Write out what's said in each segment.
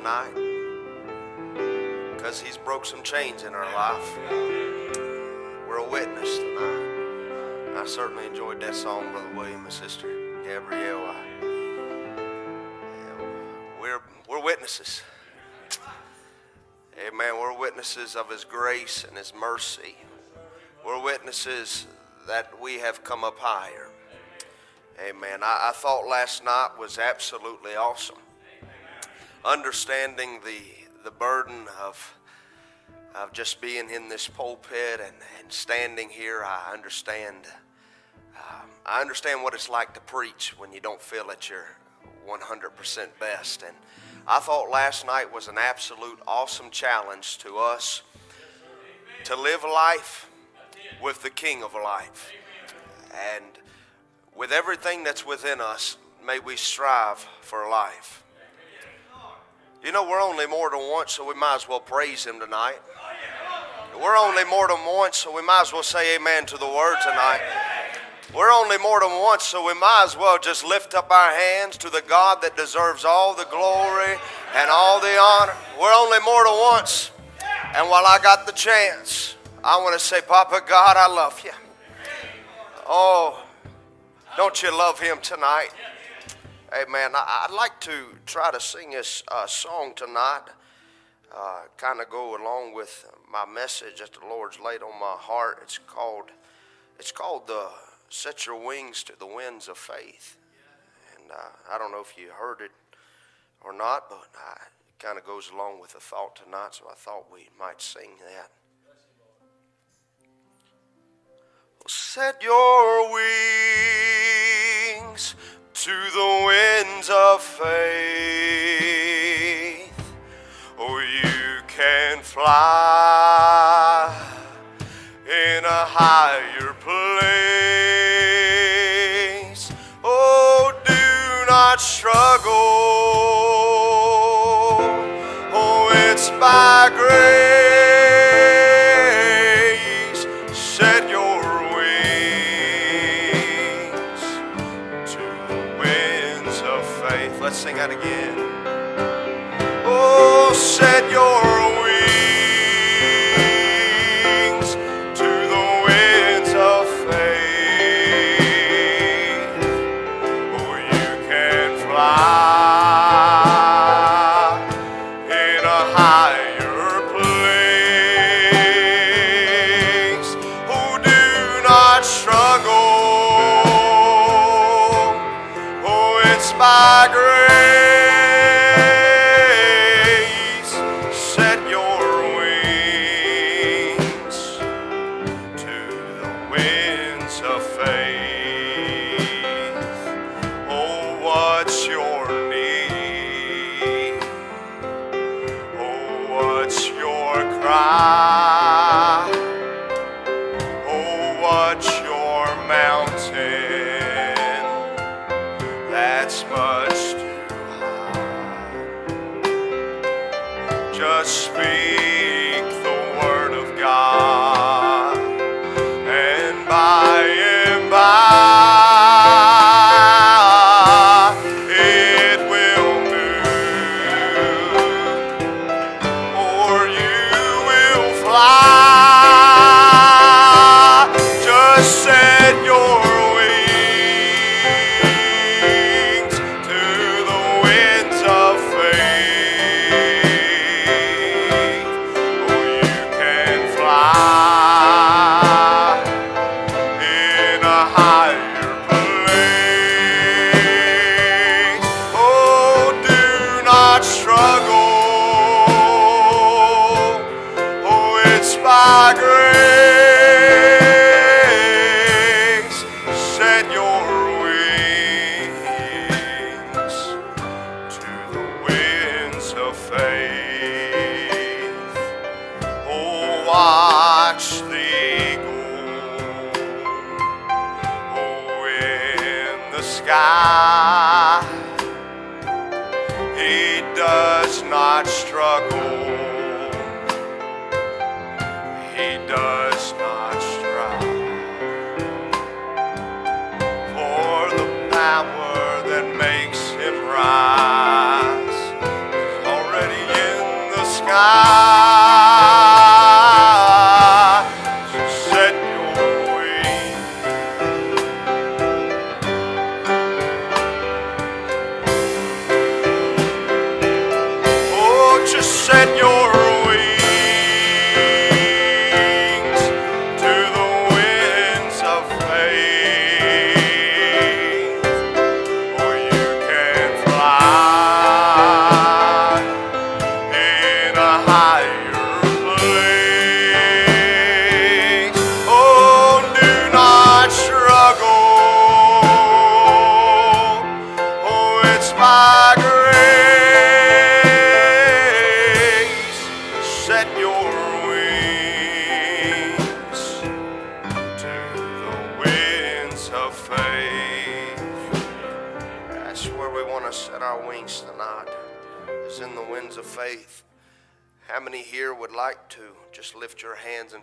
tonight because He's broke some chains in our life. We're a witness tonight. I certainly enjoyed that song, Brother William and Sister Gabrielle. We're, we're witnesses. Amen. We're witnesses of His grace and His mercy. We're witnesses that we have come up higher. Amen. I, I thought last night was absolutely awesome. Understanding the, the burden of, of just being in this pulpit and, and standing here, I understand. Um, I understand what it's like to preach when you don't feel at your 100% best. And I thought last night was an absolute awesome challenge to us to live life with the King of life. And with everything that's within us, may we strive for life. You know, we're only mortal once, so we might as well praise Him tonight. We're only mortal once, so we might as well say amen to the word tonight. We're only mortal once, so we might as well just lift up our hands to the God that deserves all the glory and all the honor. We're only mortal once. And while I got the chance, I want to say, Papa God, I love you. Oh, don't you love him tonight? Amen. I'd like to try to sing this uh, song tonight, uh, kind of go along with my message that the Lord's laid on my heart. It's called, it's called the Set Your Wings to the Winds of Faith. And uh, I don't know if you heard it or not, but it kind of goes along with the thought tonight, so I thought we might sing that. Set your wings to the winds of faith. Oh, you can fly in a higher place. Oh, do not struggle.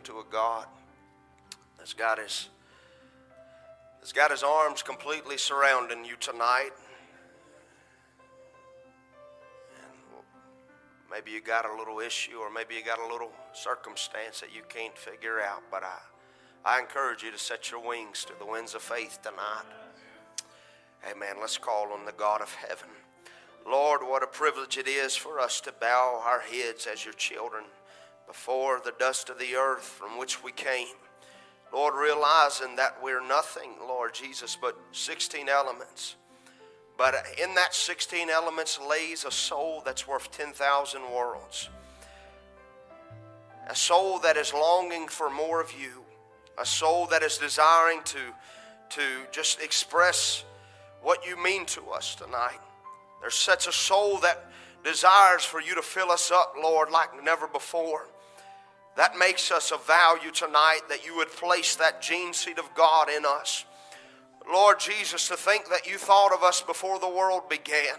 Into a God that's got his, that's got his arms completely surrounding you tonight? Maybe you got a little issue or maybe you got a little circumstance that you can't figure out, but I, I encourage you to set your wings to the winds of faith tonight. Amen. Let's call on the God of heaven. Lord, what a privilege it is for us to bow our heads as your children before the dust of the earth from which we came. Lord, realizing that we're nothing, Lord Jesus, but 16 elements but in that 16 elements lays a soul that's worth 10,000 worlds. A soul that is longing for more of you. A soul that is desiring to, to just express what you mean to us tonight. There's such a soul that desires for you to fill us up, Lord, like never before. That makes us of value tonight that you would place that gene seed of God in us Lord Jesus, to think that you thought of us before the world began.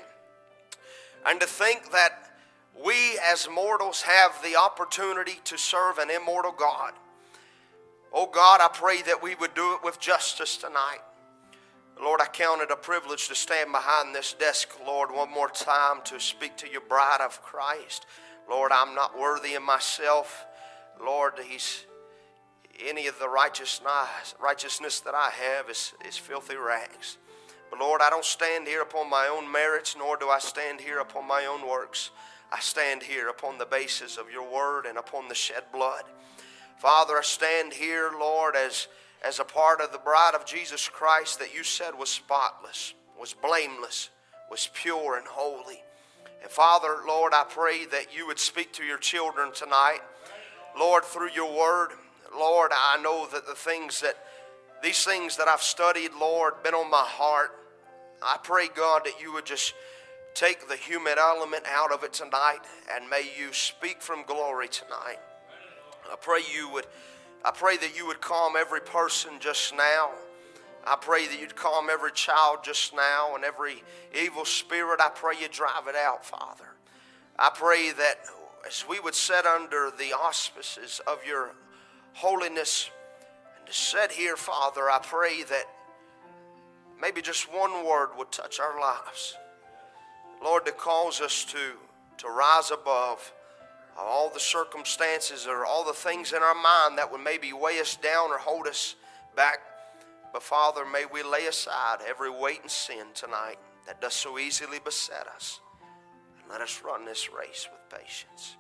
And to think that we as mortals have the opportunity to serve an immortal God. Oh God, I pray that we would do it with justice tonight. Lord, I count it a privilege to stand behind this desk, Lord, one more time to speak to your bride of Christ. Lord, I'm not worthy of myself. Lord, He's any of the righteousness, righteousness that I have is, is filthy rags. But Lord, I don't stand here upon my own merits, nor do I stand here upon my own works. I stand here upon the basis of your word and upon the shed blood. Father, I stand here, Lord, as, as a part of the bride of Jesus Christ that you said was spotless, was blameless, was pure and holy. And Father, Lord, I pray that you would speak to your children tonight, Lord, through your word. Lord, I know that the things that, these things that I've studied, Lord, been on my heart. I pray, God, that you would just take the human element out of it tonight and may you speak from glory tonight. I pray you would, I pray that you would calm every person just now. I pray that you'd calm every child just now and every evil spirit. I pray you drive it out, Father. I pray that as we would sit under the auspices of your holiness. And to sit here, Father, I pray that maybe just one word would touch our lives. Lord, to cause us to, to rise above all the circumstances or all the things in our mind that would maybe weigh us down or hold us back. But Father, may we lay aside every weight and sin tonight that does so easily beset us. Let us run this race with patience.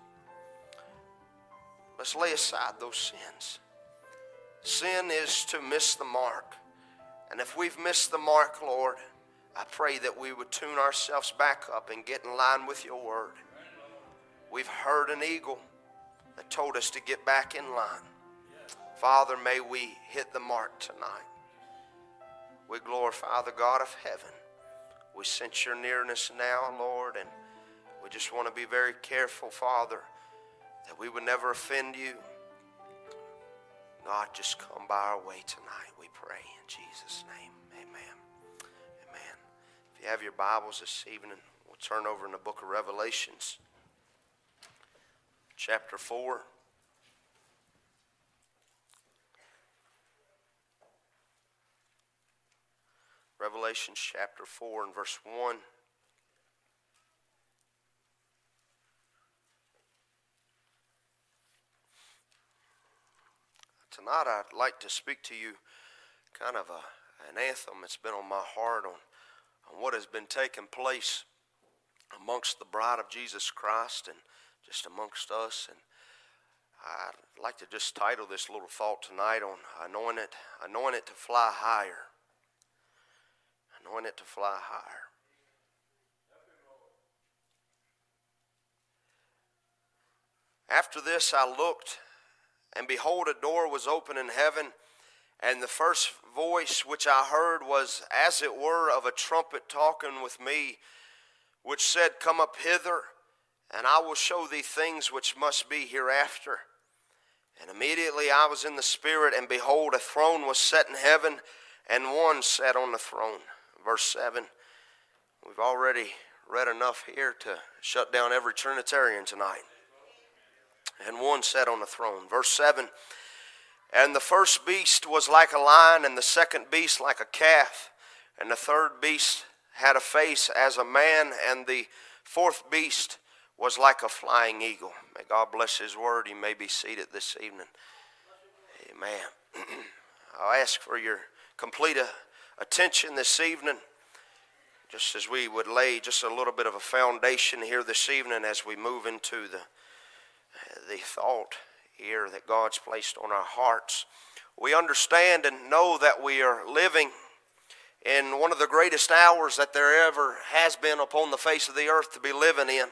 Let's lay aside those sins. Sin is to miss the mark. And if we've missed the mark, Lord, I pray that we would tune ourselves back up and get in line with your word. We've heard an eagle that told us to get back in line. Father, may we hit the mark tonight. We glorify the God of heaven. We sense your nearness now, Lord, and we just want to be very careful, Father that we would never offend you. God, just come by our way tonight, we pray in Jesus' name. Amen. Amen. If you have your Bibles this evening, we'll turn over in the book of Revelations, chapter 4. Revelation chapter 4 and verse 1. Tonight, I'd like to speak to you kind of a, an anthem that's been on my heart on, on what has been taking place amongst the bride of Jesus Christ and just amongst us. And I'd like to just title this little thought tonight on anointed, anointed to fly higher. Anointed to fly higher. After this, I looked and behold, a door was open in heaven, and the first voice which I heard was as it were of a trumpet talking with me, which said, Come up hither, and I will show thee things which must be hereafter. And immediately I was in the Spirit, and behold, a throne was set in heaven, and one sat on the throne. Verse 7. We've already read enough here to shut down every Trinitarian tonight. And one sat on the throne. Verse 7 And the first beast was like a lion, and the second beast like a calf, and the third beast had a face as a man, and the fourth beast was like a flying eagle. May God bless His word. You may be seated this evening. Amen. I'll ask for your complete uh, attention this evening, just as we would lay just a little bit of a foundation here this evening as we move into the, the thought here that God's placed on our hearts. We understand and know that we are living in one of the greatest hours that there ever has been upon the face of the earth to be living in.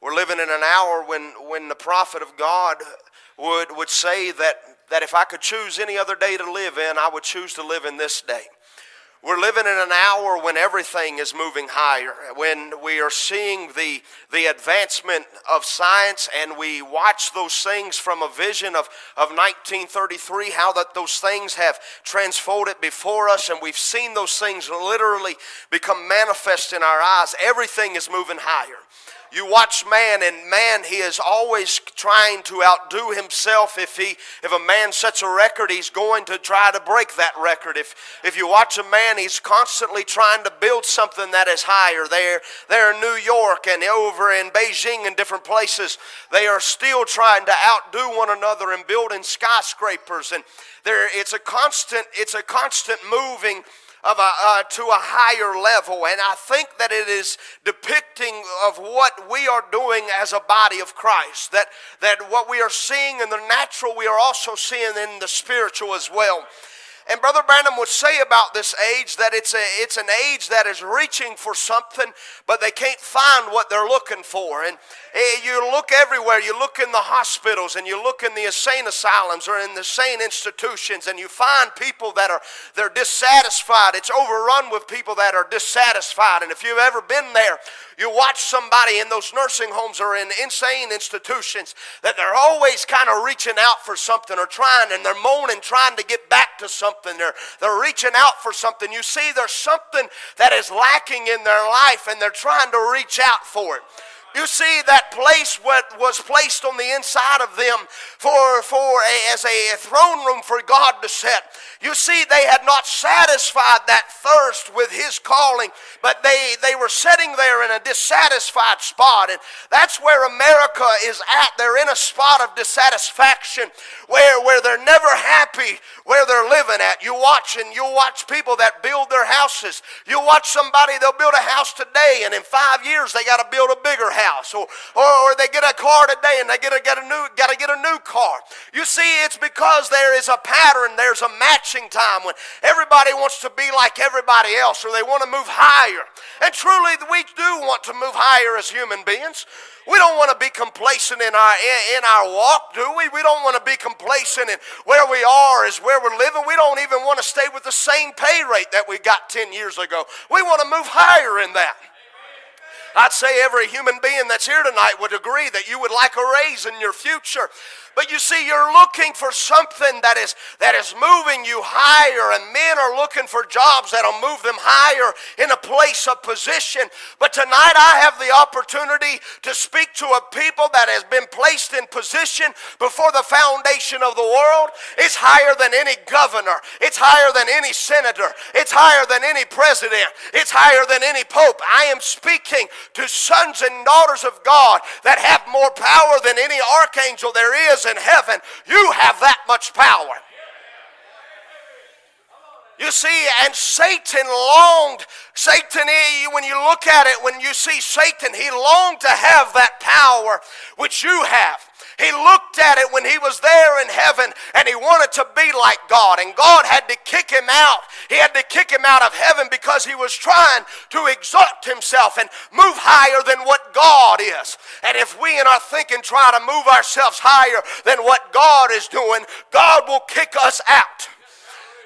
We're living in an hour when, when the prophet of God would, would say that that if I could choose any other day to live in, I would choose to live in this day. We're living in an hour when everything is moving higher, when we are seeing the, the advancement of science, and we watch those things from a vision of, of 1933, how that those things have transfolded before us, and we've seen those things literally become manifest in our eyes. Everything is moving higher. You watch man, and man, he is always trying to outdo himself. If he, if a man sets a record, he's going to try to break that record. If, if you watch a man, he's constantly trying to build something that is higher. There, there in New York and over in Beijing and different places, they are still trying to outdo one another and building skyscrapers. And there, it's a constant, it's a constant moving of a, uh, to a higher level. And I think that it is depicting of what we are doing as a body of Christ. That, that what we are seeing in the natural, we are also seeing in the spiritual as well. And Brother Branham would say about this age that it's, a, it's an age that is reaching for something, but they can't find what they're looking for. And eh, you look everywhere. You look in the hospitals and you look in the insane asylums or in the sane institutions, and you find people that are they're dissatisfied. It's overrun with people that are dissatisfied. And if you've ever been there, you watch somebody in those nursing homes or in insane institutions that they're always kind of reaching out for something or trying, and they're moaning, trying to get back to something. They're, they're reaching out for something. You see, there's something that is lacking in their life and they're trying to reach out for it. You see, that place what was placed on the inside of them for, for a, as a throne room for God to sit. You see, they had not satisfied that thirst with His calling, but they, they were sitting there in a dissatisfied spot. And that's where America is at. They're in a spot of dissatisfaction where, where they're never happy where they're living at. You watch and you watch people that build their houses. You watch somebody, they'll build a house today, and in five years they got to build a bigger house house, or, or, or they get a car today and they get a, get a new, got to get a new car. You see, it's because there is a pattern, there's a matching time when everybody wants to be like everybody else, or they want to move higher. And truly, we do want to move higher as human beings. We don't want to be complacent in our in our walk, do we? We don't want to be complacent in where we are is where we're living. We don't even want to stay with the same pay rate that we got 10 years ago. We want to move higher in that. I'd say every human being that's here tonight would agree that you would like a raise in your future. But you see, you're looking for something that is, that is moving you higher, and men are looking for jobs that'll move them higher in a place of position. But tonight I have the opportunity to speak to a people that has been placed in position before the foundation of the world. It's higher than any governor, it's higher than any senator, it's higher than any president, it's higher than any pope. I am speaking to sons and daughters of God that have more power than any archangel there is in heaven, you have that much power. You see, and Satan longed, Satan, eh, when you look at it, when you see Satan, he longed to have that power which you have. He looked at it when he was there in heaven and he wanted to be like God. And God had to kick him out. He had to kick him out of heaven because he was trying to exalt himself and move higher than what God is. And if we in our thinking try to move ourselves higher than what God is doing, God will kick us out.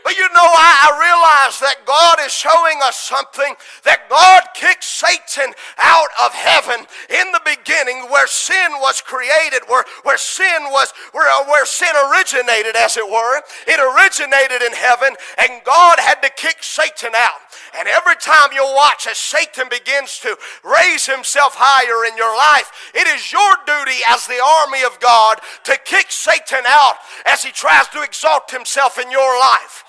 But you know, I, I realize that God is showing us something that God kicked Satan out of heaven in the beginning where sin was created, where, where sin was, where, where sin originated, as it were. It originated in heaven, and God had to kick Satan out. And every time you watch as Satan begins to raise himself higher in your life, it is your duty as the army of God to kick Satan out as he tries to exalt himself in your life.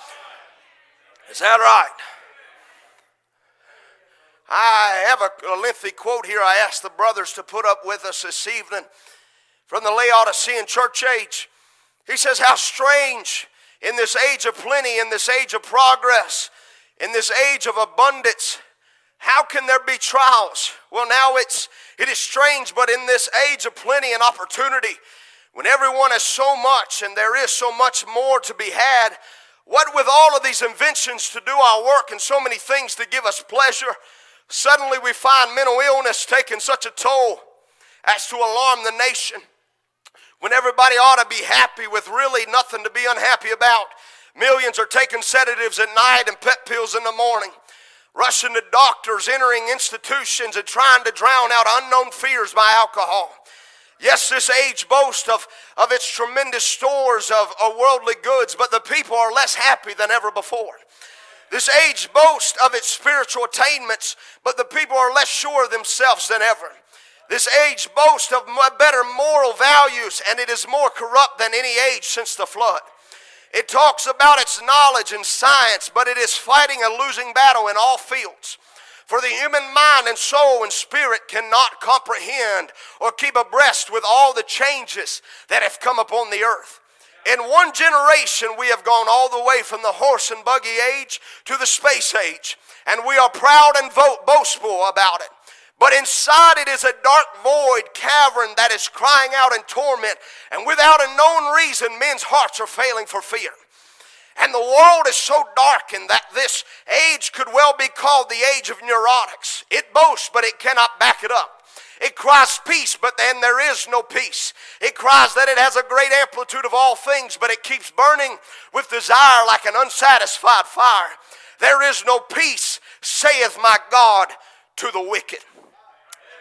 Is that right? I have a, lengthy quote here I asked the brothers to put up with us this evening from the Laodicean church age. He says, How strange in this age of plenty, in this age of progress, in this age of abundance, how can there be trials? Well, now it's it is strange, but in this age of plenty and opportunity, when everyone has so much and there is so much more to be had, what with all of these inventions to do our work and so many things to give us pleasure, suddenly we find mental illness taking such a toll as to alarm the nation. When everybody ought to be happy with really nothing to be unhappy about. Millions are taking sedatives at night and pet pills in the morning, rushing to doctors, entering institutions, and trying to drown out unknown fears by alcohol. Yes, this age boasts of, of its tremendous stores of, of worldly goods, but the people are less happy than ever before. This age boasts of its spiritual attainments, but the people are less sure of themselves than ever. This age boasts of better moral values, and it is more corrupt than any age since the flood. It talks about its knowledge and science, but it is fighting a losing battle in all fields. For the human mind and soul and spirit cannot comprehend or keep abreast with all the changes that have come upon the earth. In one generation, we have gone all the way from the horse and buggy age to the space age, and we are proud and boastful about it. But inside it is a dark void cavern that is crying out in torment, and without a known reason, men's hearts are failing for fear. And the world is so darkened that this age could well be called the age of neurotics. It boasts, but it cannot back it up. It cries peace, but then there is no peace. It cries that it has a great amplitude of all things, but it keeps burning with desire like an unsatisfied fire. There is no peace, saith my God to the wicked.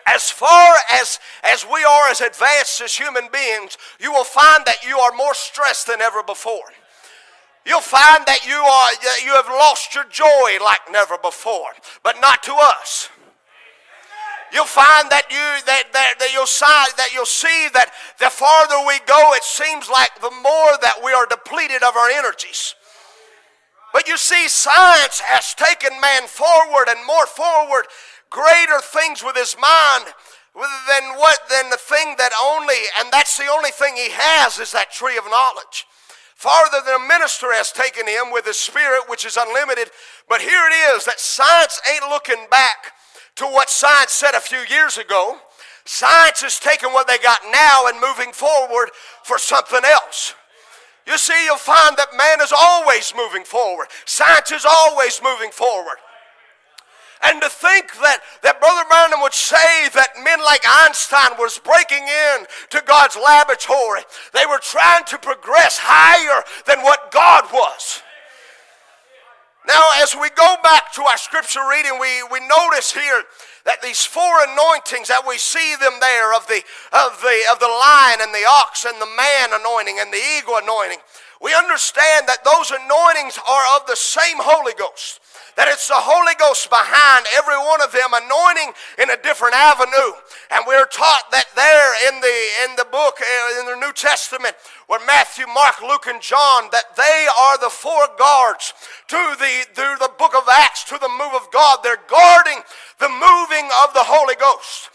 As far as, as we are as advanced as human beings, you will find that you are more stressed than ever before. You'll find that you, are, that you have lost your joy like never before, but not to us. You'll find that you that, that, that you'll see that you'll see that the farther we go, it seems like the more that we are depleted of our energies. But you see, science has taken man forward and more forward, greater things with his mind than what than the thing that only, and that's the only thing he has is that tree of knowledge farther than a minister has taken him with his spirit, which is unlimited. But here it is that science ain't looking back to what science said a few years ago. Science is taking what they got now and moving forward for something else. You see, you'll find that man is always moving forward. Science is always moving forward. And to think that, that Brother Branham would say that men like Einstein was breaking in to God's laboratory. They were trying to progress higher than what God was. Now, as we go back to our scripture reading, we, we notice here that these four anointings that we see them there of the, of, the, of the lion and the ox and the man anointing and the eagle anointing, we understand that those anointings are of the same Holy Ghost that it's the Holy Ghost behind every one of them, anointing in a different avenue. And we're taught that there in the in the book uh, in the New Testament, where Matthew, Mark, Luke, and John, that they are the four guards to the through the book of Acts to the move of God. They're guarding the moving of the Holy Ghost.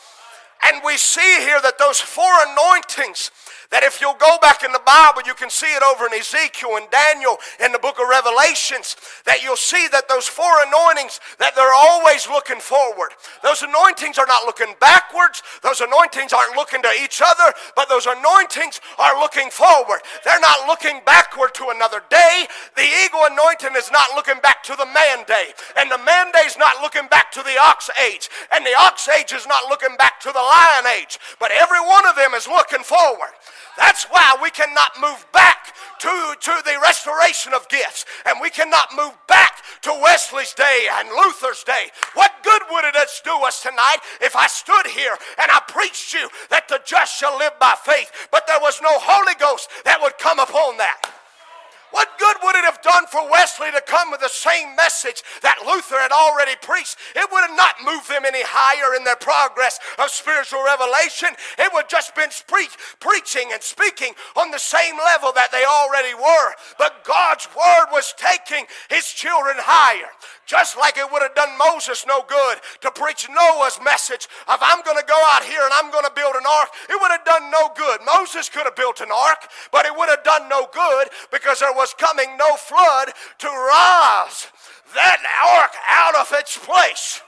And we see here that those four anointings that if you'll go back in the Bible, you can see it over in Ezekiel and Daniel in the book of Revelations, that you'll see that those four anointings, that they're always looking forward. Those anointings are not looking backwards. Those anointings aren't looking to each other, but those anointings are looking forward. They're not looking backward to another day. The eagle anointing is not looking back to the man day. And the man day is not looking back to the ox age. And the ox age is not looking back to the lion age. But every one of them is looking forward. That's why we cannot move back to, to the restoration of gifts. And we cannot move back to Wesley's day and Luther's day. What good would it do us tonight if I stood here and I preached you that the just shall live by faith, but there was no Holy Ghost that would come upon that? What good would it have done for Wesley to come with the same message that Luther had already preached? It would have not moved them any higher in their progress of spiritual revelation. It would just been pre- preaching and speaking on the same level that they already were. But God's word was taking his children higher. Just like it would have done Moses no good to preach Noah's message of I'm going to go out here and I'm going to build an ark. It would have done no good. Moses could have built an ark, but it would have done no good because there was coming no flood to rise that ark out of its place.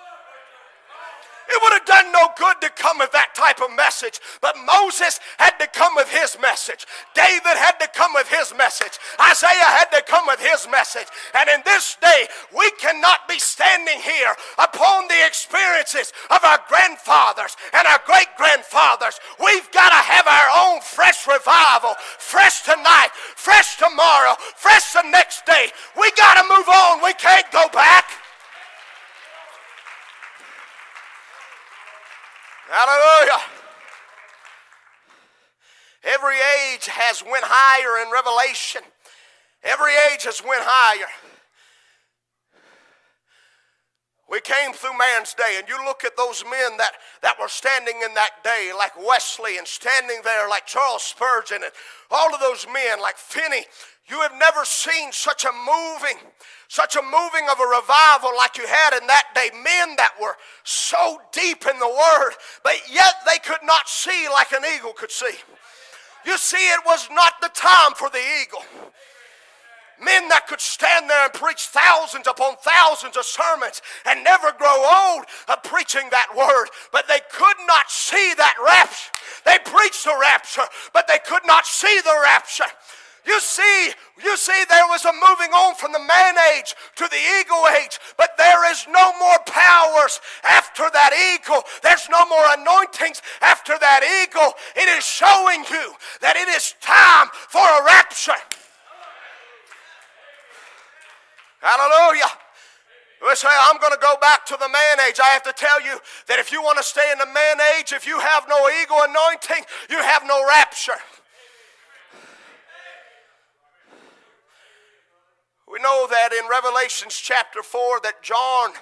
It would have done no good to come with that type of message. But Moses had to come with his message. David had to come with his message. Isaiah had to come with his message. And in this day, we cannot be standing here upon the experiences of our grandfathers and our great grandfathers. We've got to have our own fresh revival, fresh tonight, fresh tomorrow, fresh the next day. We got to move on. We can't go back. Hallelujah. Every age has went higher in revelation. Every age has went higher. We came through man's day, and you look at those men that, that were standing in that day, like Wesley, and standing there like Charles Spurgeon, and all of those men, like Finney. You have never seen such a moving, such a moving of a revival like you had in that day. Men that were so deep in the Word, but yet they could not see like an eagle could see. You see, it was not the time for the eagle. Men that could stand there and preach thousands upon thousands of sermons and never grow old of preaching that word, but they could not see that rapture. They preached the rapture, but they could not see the rapture. You see, you see, there was a moving on from the man age to the eagle age, but there is no more powers after that eagle. There's no more anointings after that eagle. It is showing you that it is time for a rapture. Hallelujah. We say, I'm going to go back to the man age. I have to tell you that if you want to stay in the man age, if you have no eagle anointing, you have no rapture. We know that in Revelations chapter 4 that John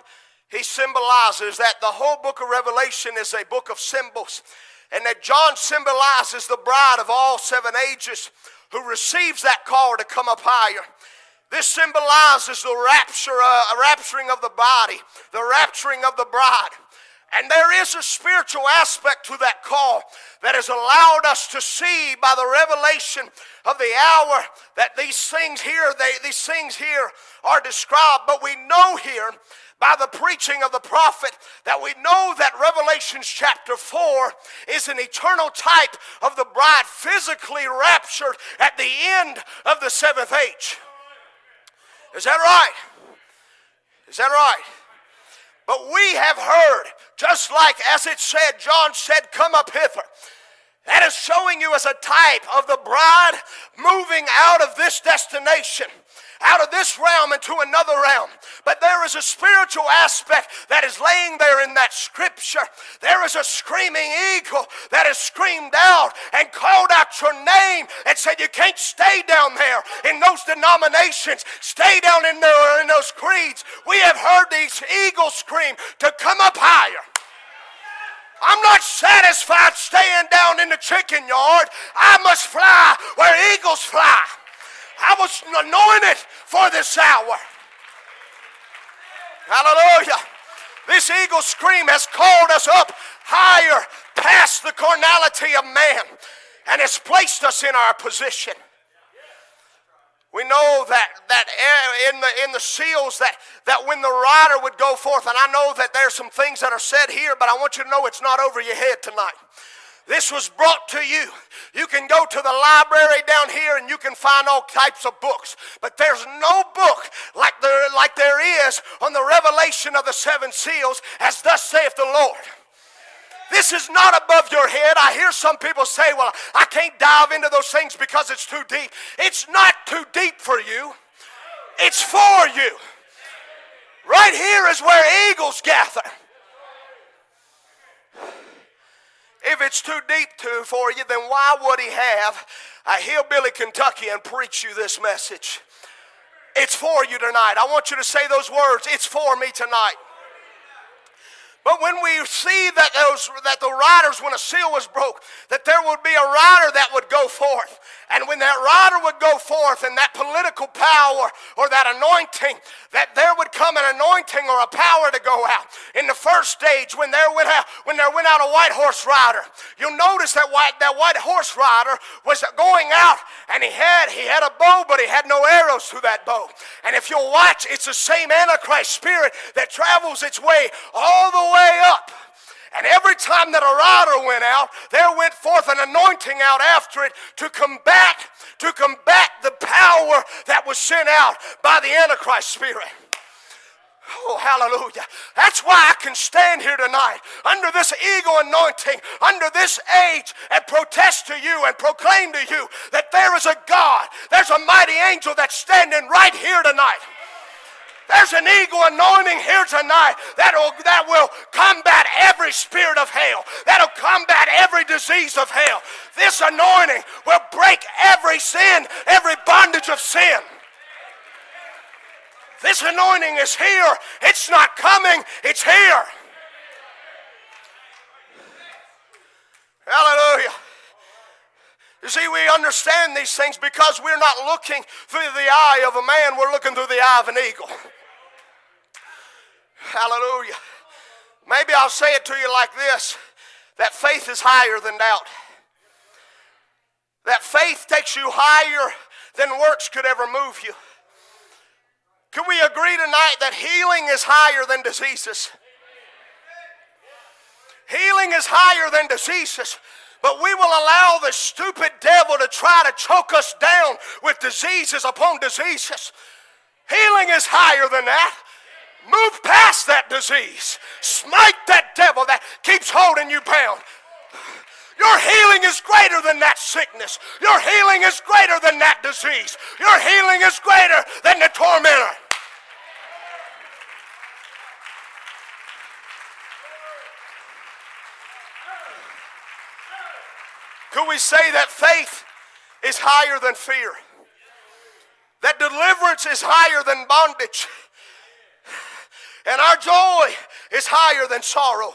he symbolizes that the whole book of Revelation is a book of symbols and that John symbolizes the bride of all seven ages who receives that call to come up higher. This symbolizes the rapture, uh, rapturing of the body, the rapturing of the bride. And there is a spiritual aspect to that call that has allowed us to see by the revelation of the hour that these things here, they, these things here are described. But we know here by the preaching of the prophet that we know that Revelations chapter 4 is an eternal type of the bride physically raptured at the end of the seventh age. Is that right? Is that right? But we have heard, just like as it said, John said, Come up hither. That is showing you as a type of the bride moving out of this destination out of this realm into another realm. But there is a spiritual aspect that is laying there in that scripture. There is a screaming eagle that has screamed out and called out your name and said, You can't stay down there in those denominations, stay down in there in those creeds. We have heard these eagles scream to come up higher. I'm not satisfied staying down in the chicken yard. I must fly where eagles fly. I was anointed for this hour. Hallelujah. This eagle scream has called us up higher past the carnality of man and has placed us in our position. We know that, that in, the, in the seals that, that when the rider would go forth, and I know that there's some things that are said here, but I want you to know it's not over your head tonight. This was brought to you. You can go to the library down here and you can find all types of books. But there's no book like there, like there is on the revelation of the seven seals, as thus saith the Lord. This is not above your head. I hear some people say, well, I can't dive into those things because it's too deep. It's not too deep for you, it's for you. Right here is where eagles gather. If it's too deep to, for you, then why would he have a hillbilly Kentuckian preach you this message? It's for you tonight. I want you to say those words. It's for me tonight. But when we see that those that the riders, when a seal was broke, that there would be a rider that would go forth. And when that rider would go forth and that political power or that anointing, that there would come an anointing or a power to go out. In the first stage, when there went out, when there went out a white horse rider, you'll notice that white, that white horse rider was going out and he had he had a bow, but he had no arrows through that bow. And if you'll watch, it's the same Antichrist spirit that travels its way all the way up. And every time that a rider went out, there went forth an anointing out after it to combat, to combat the power that was sent out by the Antichrist spirit. Oh, hallelujah. That's why I can stand here tonight under this eagle anointing, under this age, and protest to you and proclaim to you that there is a God, there's a mighty angel that's standing right here tonight. There's an eagle anointing here tonight that'll, that will combat every spirit of hell, that'll combat every disease of hell. This anointing will break every sin, every bondage of sin. This anointing is here. It's not coming, it's here. Hallelujah. You see, we understand these things because we're not looking through the eye of a man, we're looking through the eye of an eagle. Hallelujah. Maybe I'll say it to you like this that faith is higher than doubt. That faith takes you higher than works could ever move you. Can we agree tonight that healing is higher than diseases? Healing is higher than diseases. But we will allow the stupid devil to try to choke us down with diseases upon diseases. Healing is higher than that. Move past that disease. Smite that devil that keeps holding you bound. Your healing is greater than that sickness. Your healing is greater than that disease. Your healing is greater than the tormentor. Could we say that faith is higher than fear? That deliverance is higher than bondage? And our joy is higher than sorrow.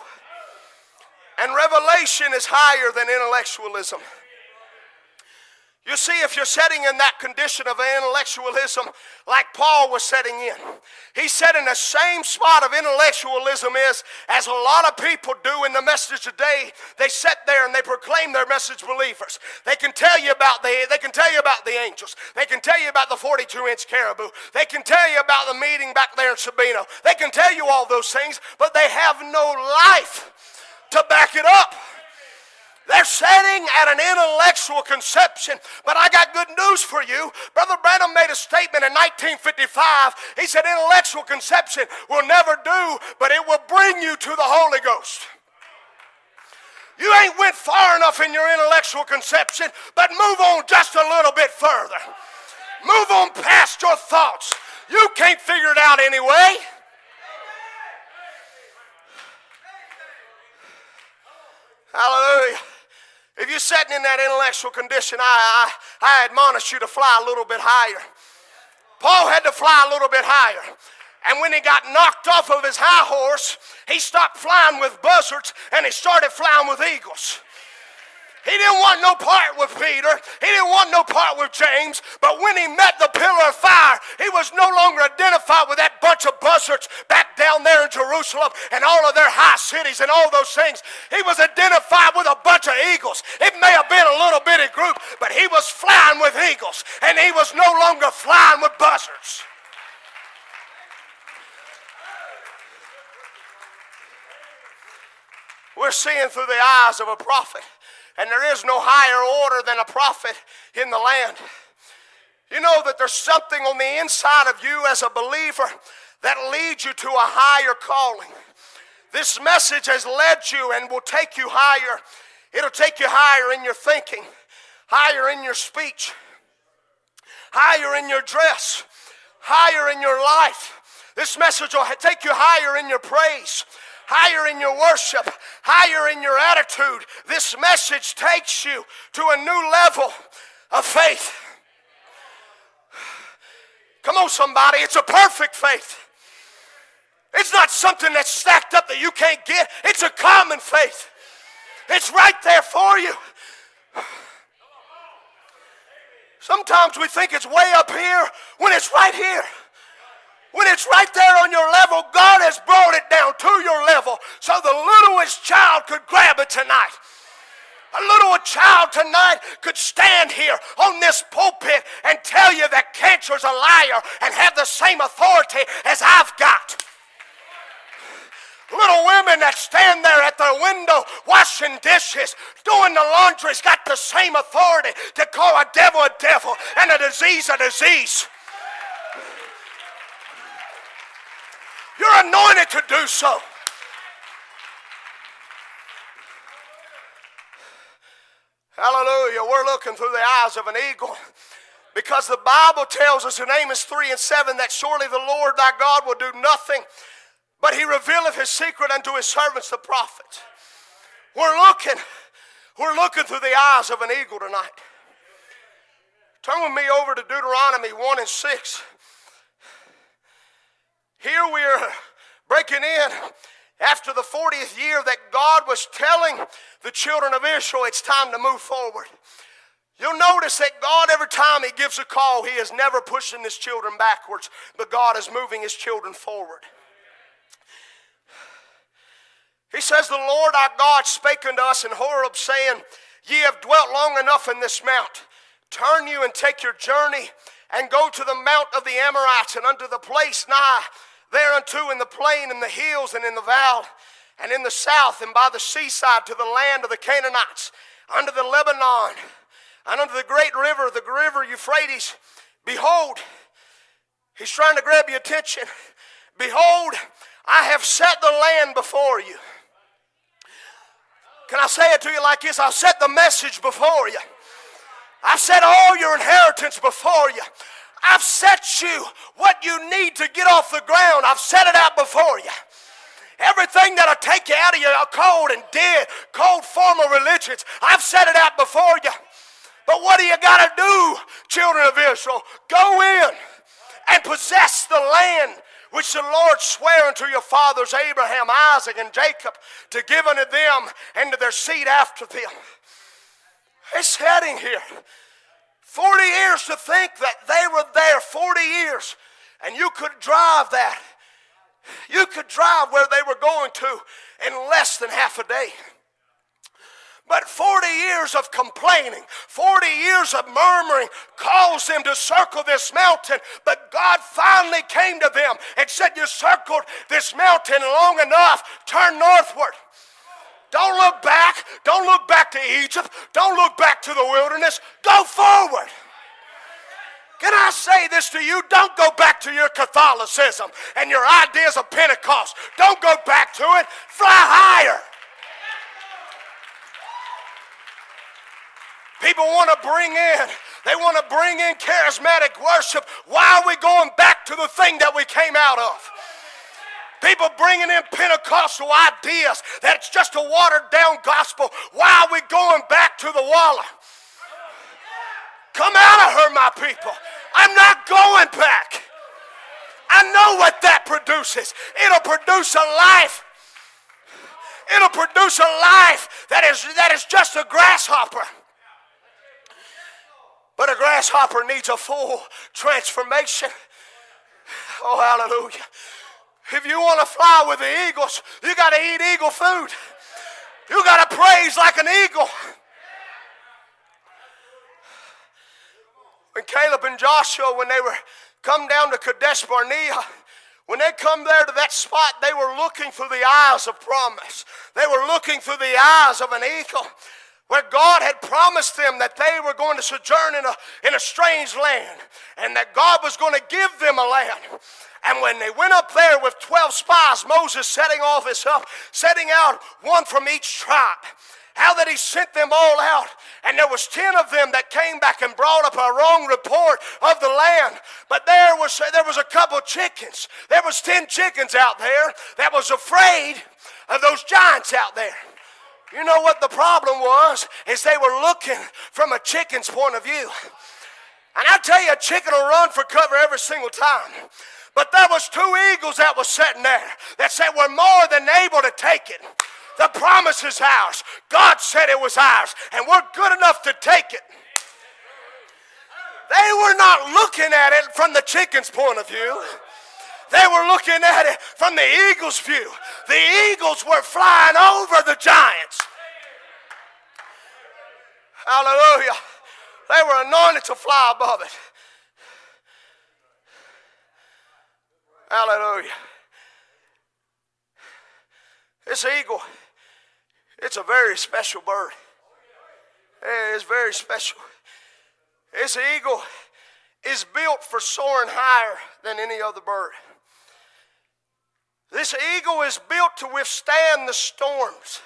And revelation is higher than intellectualism. You see, if you're setting in that condition of intellectualism like Paul was setting in, he said in the same spot of intellectualism is as a lot of people do in the message today. They sit there and they proclaim their message believers. They can tell you about the they can tell you about the angels. They can tell you about the 42-inch caribou. They can tell you about the meeting back there in Sabino. They can tell you all those things, but they have no life to back it up. They're setting at an intellectual conception. But I got good news for you. Brother Branham made a statement in 1955. He said, Intellectual conception will never do, but it will bring you to the Holy Ghost. You ain't went far enough in your intellectual conception, but move on just a little bit further. Move on past your thoughts. You can't figure it out anyway. Hallelujah. If you're sitting in that intellectual condition, I, I, I admonish you to fly a little bit higher. Paul had to fly a little bit higher. And when he got knocked off of his high horse, he stopped flying with buzzards and he started flying with eagles. He didn't want no part with Peter. He didn't want no part with James. But when he met the pillar of fire, he was no longer identified with that bunch of buzzards back down there in Jerusalem and all of their high cities and all those things. He was identified with a bunch of eagles. It may have been a little bitty group, but he was flying with eagles and he was no longer flying with buzzards. We're seeing through the eyes of a prophet. And there is no higher order than a prophet in the land. You know that there's something on the inside of you as a believer that leads you to a higher calling. This message has led you and will take you higher. It'll take you higher in your thinking, higher in your speech, higher in your dress, higher in your life. This message will take you higher in your praise, higher in your worship, higher in your attitude. This message takes you to a new level of faith. Come on, somebody, it's a perfect faith. It's not something that's stacked up that you can't get, it's a common faith. It's right there for you. Sometimes we think it's way up here when it's right here. When it's right there on your level, God has brought it down to your level so the littlest child could grab it tonight. A little child tonight could stand here on this pulpit and tell you that cancer's a liar and have the same authority as I've got. Little women that stand there at their window washing dishes, doing the laundry's got the same authority to call a devil a devil and a disease a disease. You're anointed to do so. Hallelujah. We're looking through the eyes of an eagle. Because the Bible tells us in Amos 3 and 7 that surely the Lord thy God will do nothing, but he revealeth his secret unto his servants the prophets. We're looking, we're looking through the eyes of an eagle tonight. Turn with me over to Deuteronomy 1 and 6. Here we are breaking in after the 40th year that God was telling the children of Israel it's time to move forward. You'll notice that God, every time He gives a call, He is never pushing His children backwards, but God is moving His children forward. He says, The Lord our God spake unto us in Horeb, saying, Ye have dwelt long enough in this mount. Turn you and take your journey and go to the mount of the Amorites and unto the place nigh thereunto in the plain, in the hills, and in the valley, and in the south, and by the seaside to the land of the Canaanites, under the Lebanon, and under the great river, the river Euphrates. Behold, he's trying to grab your attention. Behold, I have set the land before you. Can I say it to you like this? I've set the message before you. I've set all your inheritance before you. I've set you what you need to get off the ground. I've set it out before you. Everything that'll take you out of your cold and dead, cold form of religions, I've set it out before you. But what do you got to do, children of Israel? Go in and possess the land which the Lord sware unto your fathers, Abraham, Isaac, and Jacob, to give unto them and to their seed after them. It's heading here. 40 years to think that they were there, 40 years, and you could drive that. You could drive where they were going to in less than half a day. But 40 years of complaining, 40 years of murmuring caused them to circle this mountain. But God finally came to them and said, You circled this mountain long enough, turn northward. Don't look back. Don't look back to Egypt. Don't look back to the wilderness. Go forward. Can I say this to you? Don't go back to your Catholicism and your ideas of Pentecost. Don't go back to it. Fly higher. People want to bring in, they want to bring in charismatic worship. Why are we going back to the thing that we came out of? People bringing in Pentecostal ideas that it's just a watered down gospel. Why are we going back to the walla? Come out of her, my people. I'm not going back. I know what that produces. It'll produce a life. It'll produce a life that is, that is just a grasshopper. But a grasshopper needs a full transformation. Oh, hallelujah. If you want to fly with the eagles, you got to eat eagle food. You got to praise like an eagle. When Caleb and Joshua, when they were come down to Kadesh Barnea, when they come there to that spot, they were looking through the eyes of promise. They were looking through the eyes of an eagle where God had promised them that they were going to sojourn in a, in a strange land and that God was going to give them a land. And when they went up there with 12 spies, Moses setting this up, setting out one from each tribe. how that he sent them all out. And there was 10 of them that came back and brought up a wrong report of the land. But there was, there was a couple chickens. There was 10 chickens out there that was afraid of those giants out there. You know what the problem was? Is they were looking from a chicken's point of view. And I tell you, a chicken will run for cover every single time. But there was two eagles that was sitting there that said we're more than able to take it. The promise is ours. God said it was ours, and we're good enough to take it. They were not looking at it from the chicken's point of view. They were looking at it from the eagle's view. The eagles were flying over the giants. Hallelujah. They were anointed to fly above it. Hallelujah. This eagle, it's a very special bird. It's very special. This eagle is built for soaring higher than any other bird. This eagle is built to withstand the storms.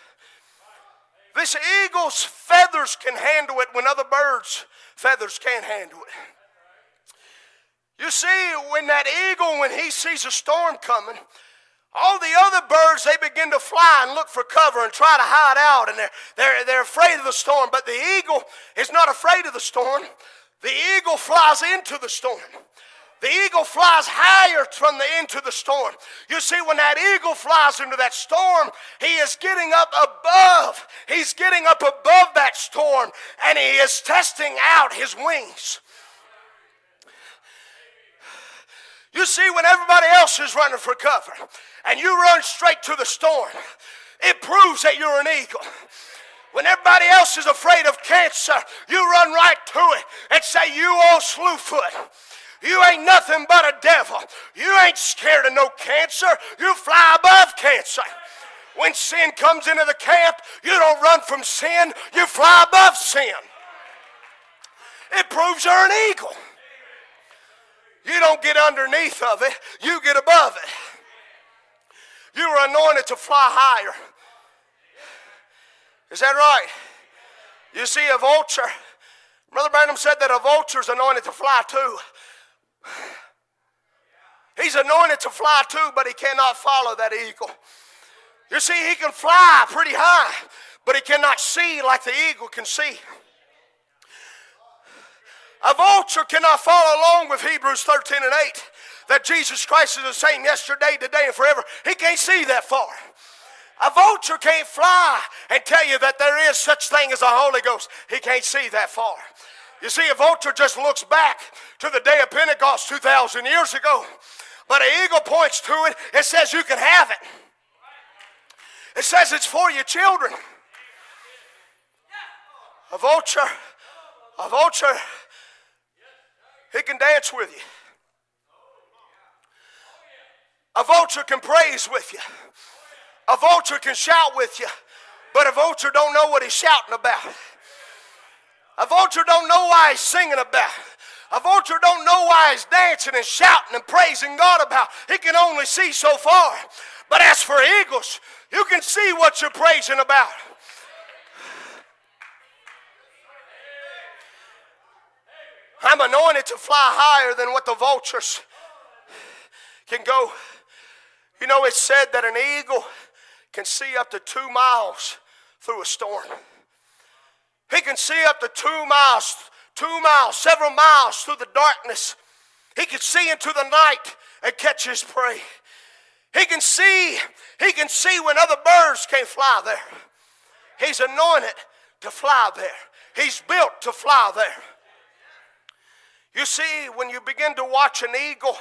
This eagle's feathers can handle it when other birds' feathers can't handle it. You see, when that eagle, when he sees a storm coming, all the other birds, they begin to fly and look for cover and try to hide out, and they're, they're, they're afraid of the storm. But the eagle is not afraid of the storm. The eagle flies into the storm. The eagle flies higher from the into the storm. You see, when that eagle flies into that storm, he is getting up above. He's getting up above that storm, and he is testing out his wings. You see, when everybody else is running for cover and you run straight to the storm, it proves that you're an eagle. When everybody else is afraid of cancer, you run right to it and say, You old slewfoot. You ain't nothing but a devil. You ain't scared of no cancer. You fly above cancer. When sin comes into the camp, you don't run from sin, you fly above sin. It proves you're an eagle. You don't get underneath of it, you get above it. You are anointed to fly higher. Is that right? You see, a vulture, Brother Branham said that a vulture is anointed to fly too. He's anointed to fly too, but he cannot follow that eagle. You see, he can fly pretty high, but he cannot see like the eagle can see. A vulture cannot follow along with Hebrews 13 and 8 that Jesus Christ is the same yesterday, today, and forever. He can't see that far. A vulture can't fly and tell you that there is such thing as a Holy Ghost. He can't see that far. You see, a vulture just looks back to the day of Pentecost 2,000 years ago. But an eagle points to it, it says you can have it. It says it's for your children. A vulture, a vulture he can dance with you. A vulture can praise with you. A vulture can shout with you. But a vulture don't know what he's shouting about. A vulture don't know why he's singing about. A vulture don't know why he's dancing and shouting and praising God about. He can only see so far. But as for eagles, you can see what you're praising about. I'm anointed to fly higher than what the vultures can go. You know, it's said that an eagle can see up to two miles through a storm. He can see up to two miles, two miles, several miles through the darkness. He can see into the night and catch his prey. He can see, he can see when other birds can't fly there. He's anointed to fly there. He's built to fly there. You see, when you begin to watch an eagle,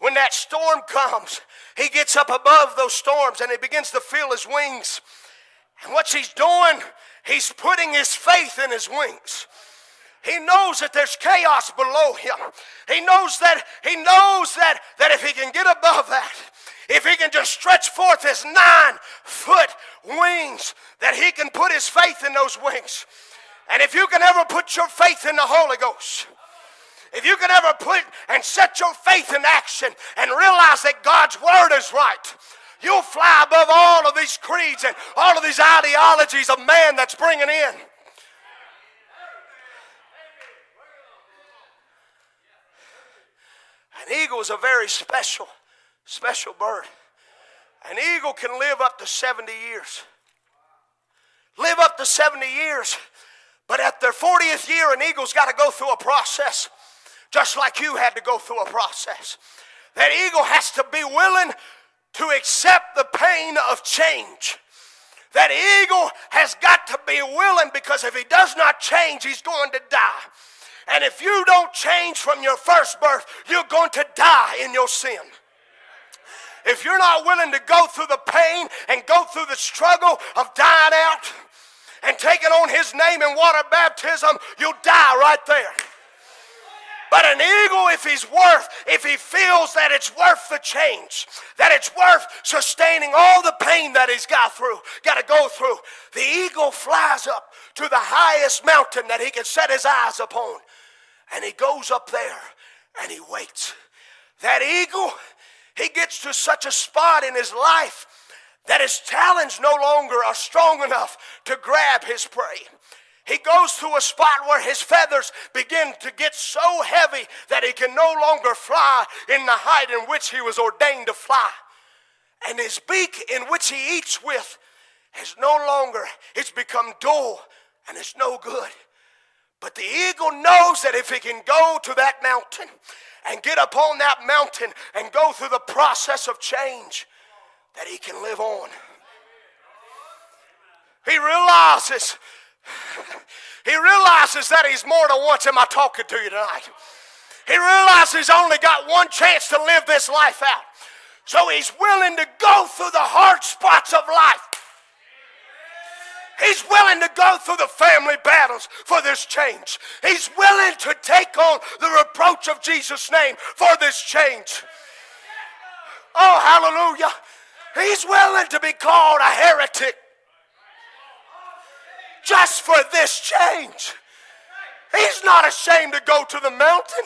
when that storm comes, he gets up above those storms and he begins to feel his wings. And what he's doing, he's putting his faith in his wings. He knows that there's chaos below him. He knows that he knows that, that if he can get above that, if he can just stretch forth his nine foot wings, that he can put his faith in those wings. And if you can ever put your faith in the Holy Ghost, if you can ever put and set your faith in action and realize that God's word is right, You'll fly above all of these creeds and all of these ideologies of man that's bringing in. An eagle is a very special, special bird. An eagle can live up to 70 years. Live up to 70 years. But at their 40th year, an eagle's got to go through a process, just like you had to go through a process. That eagle has to be willing to accept the pain of change. That eagle has got to be willing because if he does not change, he's going to die. And if you don't change from your first birth, you're going to die in your sin. If you're not willing to go through the pain and go through the struggle of dying out and taking on His name in water baptism, you'll die right there. But an eagle, if he's worth, if he feels that it's worth the change, that it's worth sustaining all the pain that he's got through, got to go through, the eagle flies up to the highest mountain that he can set his eyes upon. And he goes up there and he waits. That eagle, he gets to such a spot in his life that his talons no longer are strong enough to grab his prey. He goes to a spot where his feathers begin to get so heavy that he can no longer fly in the height in which he was ordained to fly. And his beak in which he eats with is no longer, it's become dull and it's no good. But the eagle knows that if he can go to that mountain and get up on that mountain and go through the process of change, that he can live on. He realizes, he realizes that he's more than once. Am I talking to you tonight? He realizes he's only got one chance to live this life out. So he's willing to go through the hard spots of life He's willing to go through the family battles for this change. He's willing to take on the reproach of Jesus' name for this change. Oh, hallelujah. He's willing to be called a heretic just for this change. He's not ashamed to go to the mountain.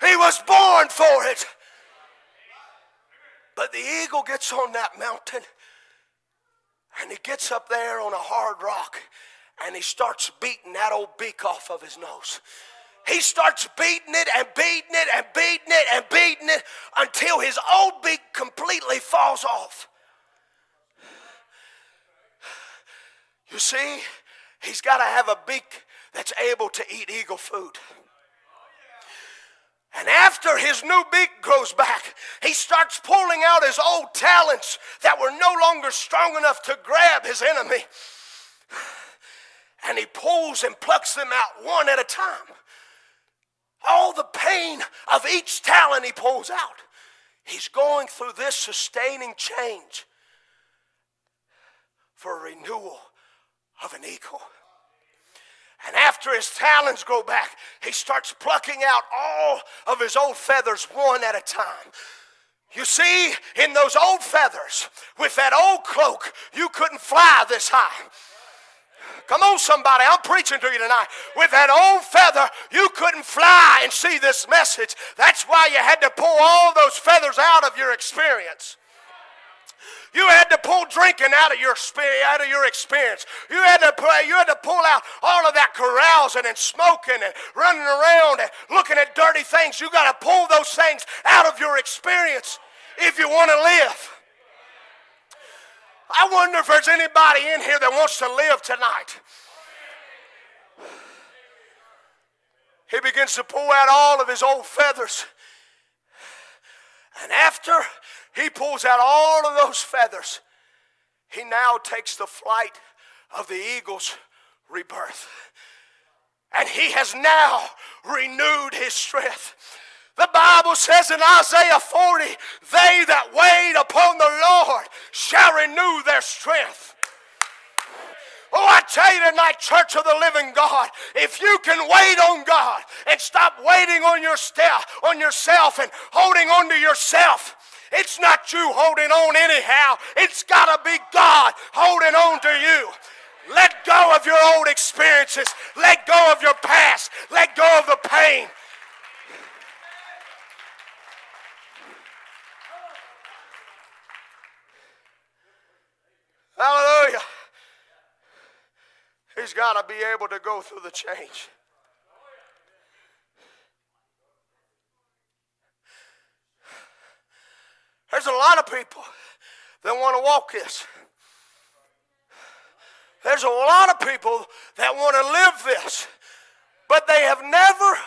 He was born for it. But the eagle gets on that mountain and he gets up there on a hard rock and he starts beating that old beak off of his nose. He starts beating it and beating it and beating it and beating it until his old beak completely falls off. You see, he's got to have a beak that's able to eat eagle food. And after his new beak grows back, he starts pulling out his old talons that were no longer strong enough to grab his enemy. And he pulls and plucks them out one at a time. All the pain of each talon he pulls out. He's going through this sustaining change for renewal of an eagle. And after his talons grow back, he starts plucking out all of his old feathers one at a time. You see, in those old feathers, with that old cloak, you couldn't fly this high. Come on, somebody, I'm preaching to you tonight. With that old feather, you couldn't fly and see this message. That's why you had to pull all those feathers out of your experience. You had to pull drinking out of your out of your experience. You had to pray. You had to pull out all of that carousing and smoking and running around and looking at dirty things. You got to pull those things out of your experience if you want to live. I wonder if there's anybody in here that wants to live tonight. He begins to pull out all of his old feathers. And after he pulls out all of those feathers. He now takes the flight of the eagle's rebirth. And he has now renewed his strength. The Bible says in Isaiah 40, they that wait upon the Lord shall renew their strength. Oh, I tell you tonight, Church of the Living God, if you can wait on God and stop waiting on your step, on yourself and holding on to yourself, it's not you holding on anyhow. It's got to be God holding on to you. Let go of your old experiences. Let go of your past. Let go of the pain. Hallelujah. He's got to be able to go through the change. There's a lot of people that want to walk this. There's a lot of people that want to live this, but they have never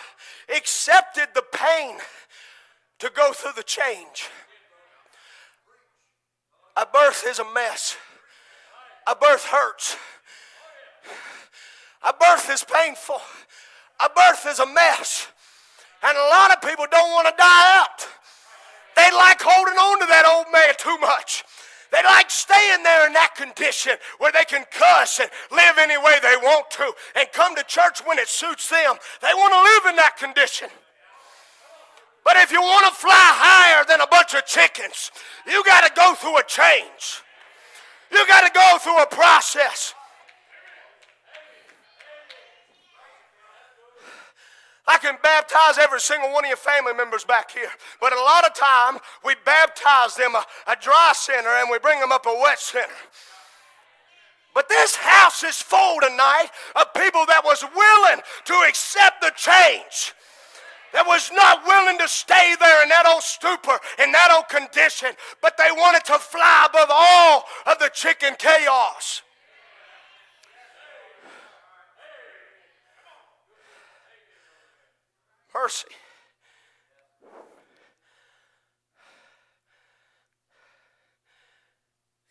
accepted the pain to go through the change. A birth is a mess. A birth hurts. A birth is painful. A birth is a mess. And a lot of people don't want to die out. They like holding on to that old man too much. They like staying there in that condition where they can cuss and live any way they want to and come to church when it suits them. They want to live in that condition. But if you want to fly higher than a bunch of chickens, you got to go through a change. You got to go through a process. I can baptize every single one of your family members back here. But a lot of time we baptize them a, a dry center and we bring them up a wet center. But this house is full tonight of people that was willing to accept the change. That was not willing to stay there in that old stupor, in that old condition, but they wanted to fly above all of the chicken chaos. Mercy.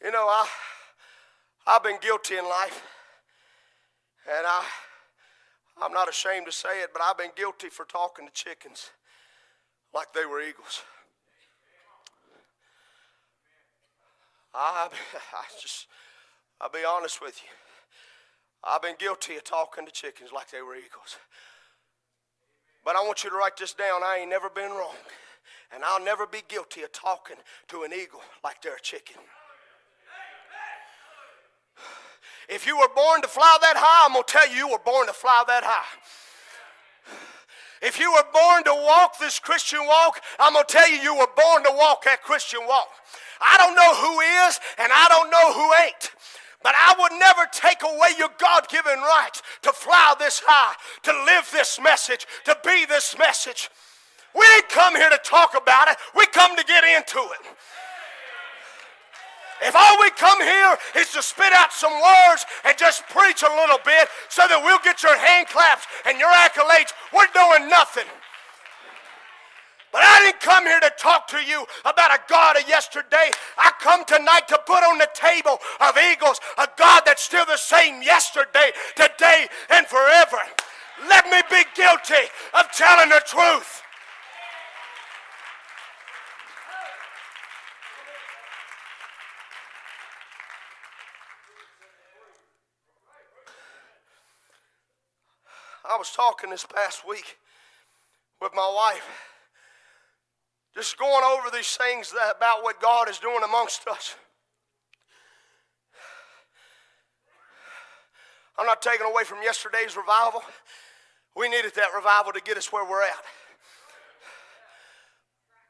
You know, I, I've been guilty in life, and I, I'm not ashamed to say it, but I've been guilty for talking to chickens like they were eagles. I, I just, I'll be honest with you. I've been guilty of talking to chickens like they were eagles. But I want you to write this down. I ain't never been wrong. And I'll never be guilty of talking to an eagle like they're a chicken. If you were born to fly that high, I'm going to tell you, you were born to fly that high. If you were born to walk this Christian walk, I'm going to tell you, you were born to walk that Christian walk. I don't know who is, and I don't know who ain't. But I would never take away your God given right to fly this high, to live this message, to be this message. We didn't come here to talk about it, we come to get into it. If all we come here is to spit out some words and just preach a little bit so that we'll get your hand claps and your accolades, we're doing nothing. But I didn't come here to talk to you about a God of yesterday. I come tonight to put on the table of eagles a God that's still the same yesterday, today, and forever. Let me be guilty of telling the truth. I was talking this past week with my wife just going over these things that, about what God is doing amongst us. I'm not taking away from yesterday's revival. We needed that revival to get us where we're at.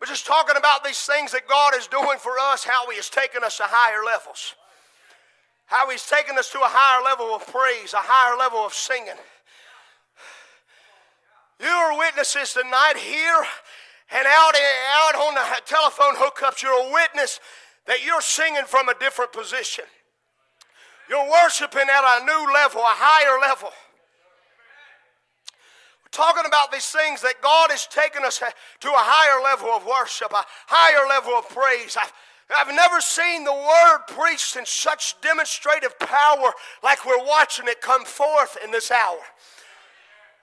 But just talking about these things that God is doing for us, how He has taken us to higher levels, how He's taken us to a higher level of praise, a higher level of singing. You are witnesses tonight here and out, out on the telephone hookups, you're a witness that you're singing from a different position. You're worshiping at a new level, a higher level. We're talking about these things that God has taken us to a higher level of worship, a higher level of praise. I've, I've never seen the word preached in such demonstrative power like we're watching it come forth in this hour.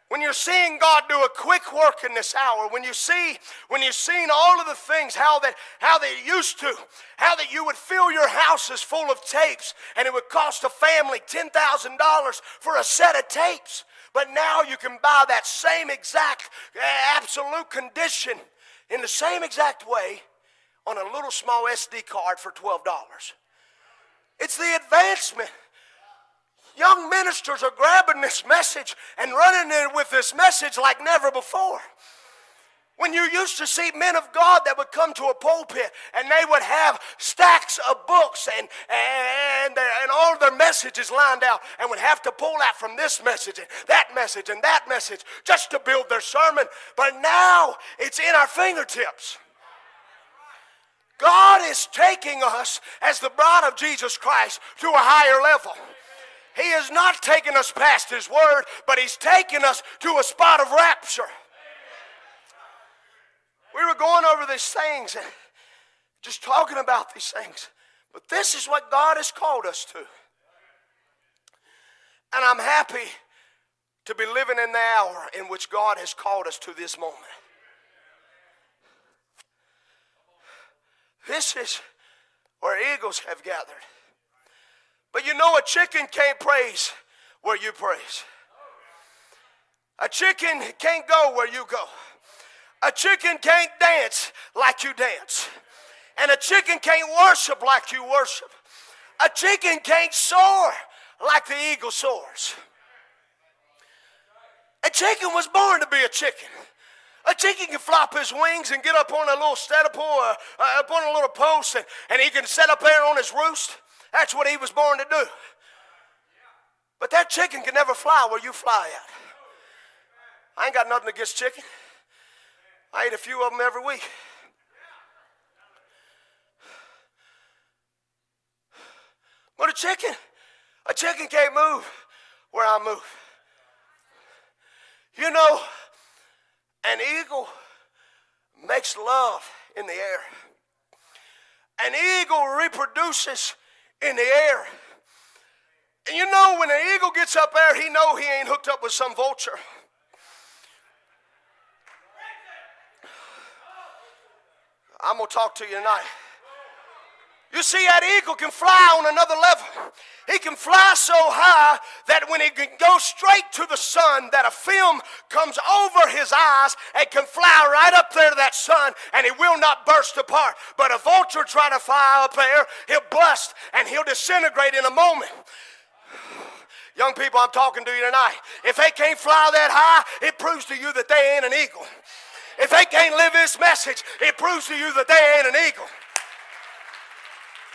When you're seeing God do a quick work in this hour, when you see, when you've seen all of the things, how that how they used to, how that you would fill your houses full of tapes and it would cost a family $10,000 for a set of tapes. But now you can buy that same exact eh, absolute condition in the same exact way on a little small SD card for $12. It's the advancement Young ministers are grabbing this message and running it with this message like never before. When you used to see men of God that would come to a pulpit and they would have stacks of books and, and and, all their messages lined out and would have to pull out from this message and that message and that message just to build their sermon. But now it's in our fingertips. God is taking us as the bride of Jesus Christ to a higher level. He has not taken us past His Word, but He's taken us to a spot of rapture. We were going over these things and just talking about these things. But this is what God has called us to. And I'm happy to be living in the hour in which God has called us to this moment. This is where eagles have gathered. But you know, a chicken can't praise where you praise. A chicken can't go where you go. A chicken can't dance like you dance. And a chicken can't worship like you worship. A chicken can't soar like the eagle soars. A chicken was born to be a chicken. A chicken can flop his wings and get up on a little stedipole, uh, uh, up on a little post, and, and he can sit up there on his roost. That's what he was born to do. But that chicken can never fly where you fly at. I ain't got nothing against chicken. I eat a few of them every week. But a chicken, a chicken can't move where I move. You know, an eagle makes love in the air. An eagle reproduces in the air. And you know when an eagle gets up there, he know he ain't hooked up with some vulture. I'm to talk to you tonight. You see, that eagle can fly on another level. He can fly so high that when he can go straight to the sun, that a film comes over his eyes and can fly right up there to that sun and he will not burst apart. But a vulture trying to fly up there, he'll bust and he'll disintegrate in a moment. Young people, I'm talking to you tonight. If they can't fly that high, it proves to you that they ain't an eagle. If they can't live this message, it proves to you that they ain't an eagle.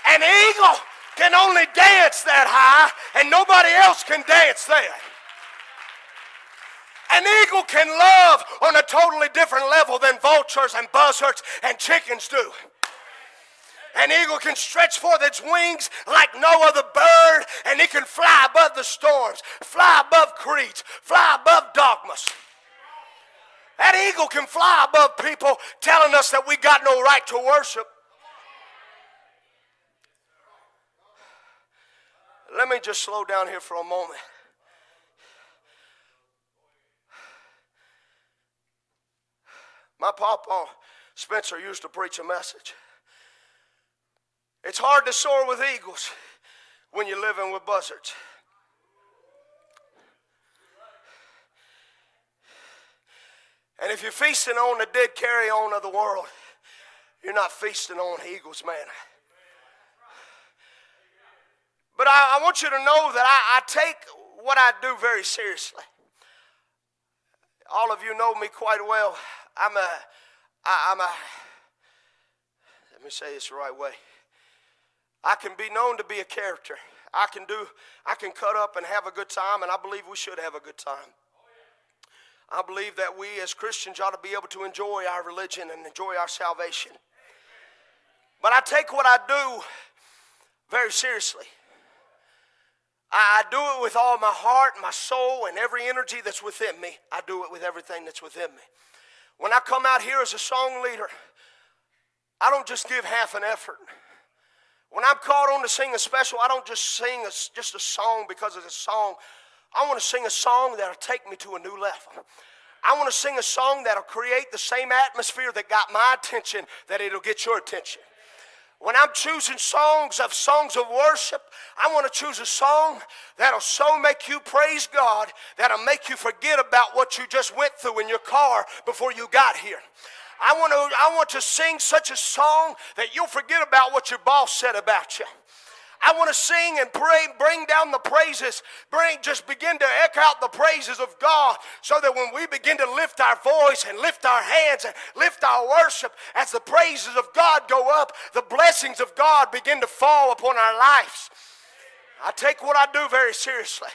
An eagle can only dance that high, and nobody else can dance there. An eagle can love on a totally different level than vultures and buzzards and chickens do. An eagle can stretch forth its wings like no other bird, and it can fly above the storms, fly above creeds, fly above dogmas. That eagle can fly above people telling us that we got no right to worship. Let me just slow down here for a moment. My papa, Spencer, used to preach a message. It's hard to soar with eagles when you're living with buzzards. And if you're feasting on the dead carry on of the world, you're not feasting on eagle's manna. But I, I want you to know that I, I take what I do very seriously. All of you know me quite well. I'm a, I, I'm a, let me say this the right way. I can be known to be a character. I can do, I can cut up and have a good time, and I believe we should have a good time. I believe that we as Christians ought to be able to enjoy our religion and enjoy our salvation. But I take what I do very seriously. I, do it with all my heart, my soul, and every energy that's within me. I do it with everything that's within me. When I come out here as a song leader, I don't just give half an effort. When I'm called on to sing a special, I don't just sing a, just a song because it's a song. I want to sing a song that'll take me to a new level. I want to sing a song that'll create the same atmosphere that got my attention, that it'll get your attention. When I'm choosing songs of songs of worship, I want to choose a song that'll so make you praise God, that'll make you forget about what you just went through in your car before you got here. I want to, I want to sing such a song that you'll forget about what your boss said about you. I want to sing and pray, bring down the praises, bring, just begin to echo out the praises of God so that when we begin to lift our voice and lift our hands and lift our worship, as the praises of God go up, the blessings of God begin to fall upon our lives. I take what I do very seriously.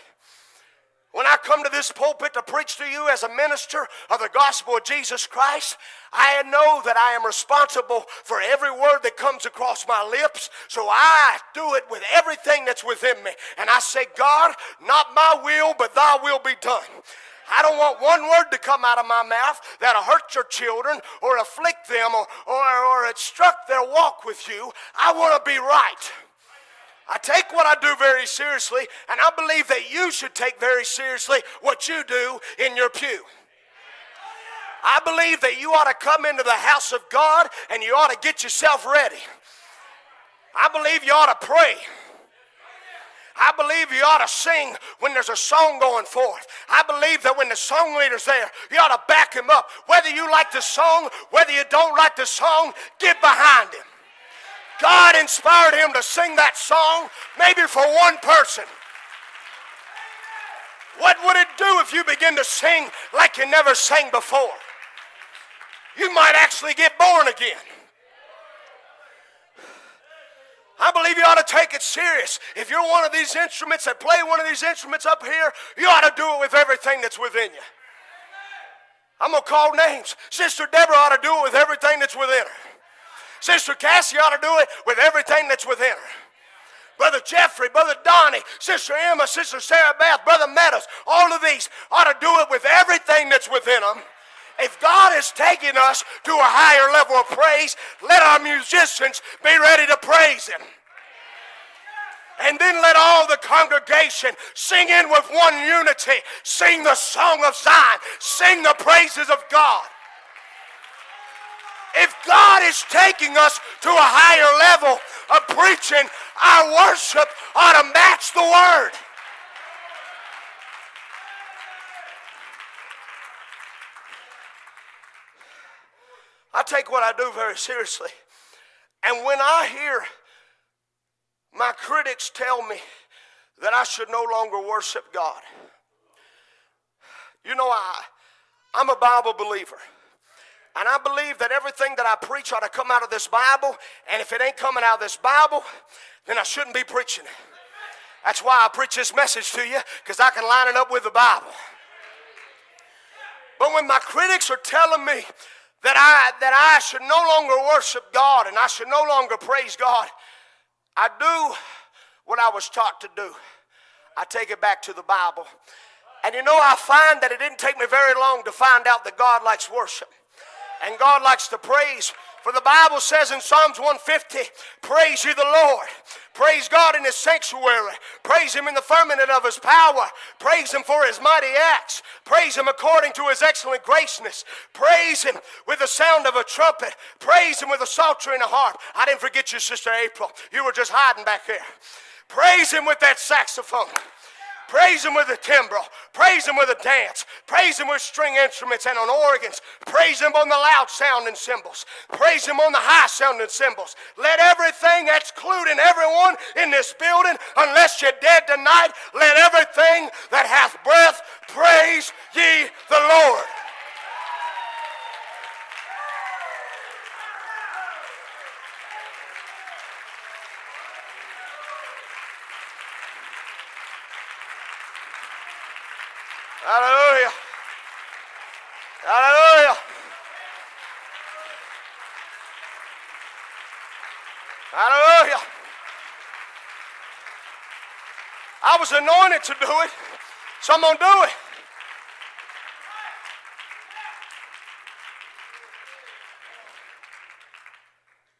When I come to this pulpit to preach to you as a minister of the gospel of Jesus Christ, I know that I am responsible for every word that comes across my lips. So I do it with everything that's within me. And I say, God, not my will, but thy will be done. I don't want one word to come out of my mouth that'll hurt your children or afflict them or, or, or obstruct their walk with you. I want to be right. I take what I do very seriously, and I believe that you should take very seriously what you do in your pew. I believe that you ought to come into the house of God and you ought to get yourself ready. I believe you ought to pray. I believe you ought to sing when there's a song going forth. I believe that when the song leader's there, you ought to back him up. Whether you like the song, whether you don't like the song, get behind him. God inspired him to sing that song maybe for one person. What would it do if you begin to sing like you never sang before? You might actually get born again. I believe you ought to take it serious. If you're one of these instruments that play one of these instruments up here, you ought to do it with everything that's within you. I'm going to call names. Sister Deborah ought to do it with everything that's within her. Sister Cassie ought to do it with everything that's within her. Brother Jeffrey, Brother Donnie, Sister Emma, Sister Sarah Beth, Brother Meadows, all of these ought to do it with everything that's within them. If God is taking us to a higher level of praise, let our musicians be ready to praise Him. And then let all the congregation sing in with one unity. Sing the song of Zion. Sing the praises of God. If God is taking us to a higher level of preaching, our worship ought to match the word. I take what I do very seriously. And when I hear my critics tell me that I should no longer worship God, you know, I, I'm a Bible believer. And I believe that everything that I preach ought to come out of this Bible. And if it ain't coming out of this Bible, then I shouldn't be preaching it. That's why I preach this message to you, because I can line it up with the Bible. But when my critics are telling me that I, that I should no longer worship God and I should no longer praise God, I do what I was taught to do. I take it back to the Bible. And you know, I find that it didn't take me very long to find out that God likes worship. And God likes to praise. For the Bible says in Psalms 150, Praise you the Lord. Praise God in his sanctuary. Praise him in the firmament of his power. Praise him for his mighty acts. Praise him according to his excellent graceness. Praise him with the sound of a trumpet. Praise him with a psaltery and a harp. I didn't forget you, Sister April. You were just hiding back there. Praise him with that saxophone. Praise Him with a timbrel. Praise Him with a dance. Praise Him with string instruments and on organs. Praise Him on the loud sounding cymbals. Praise Him on the high sounding cymbals. Let everything, excluding everyone in this building, unless you're dead tonight, let everything that hath breath praise ye the Lord. Hallelujah. Hallelujah. Hallelujah. I was anointed to do it, so I'm going to do it.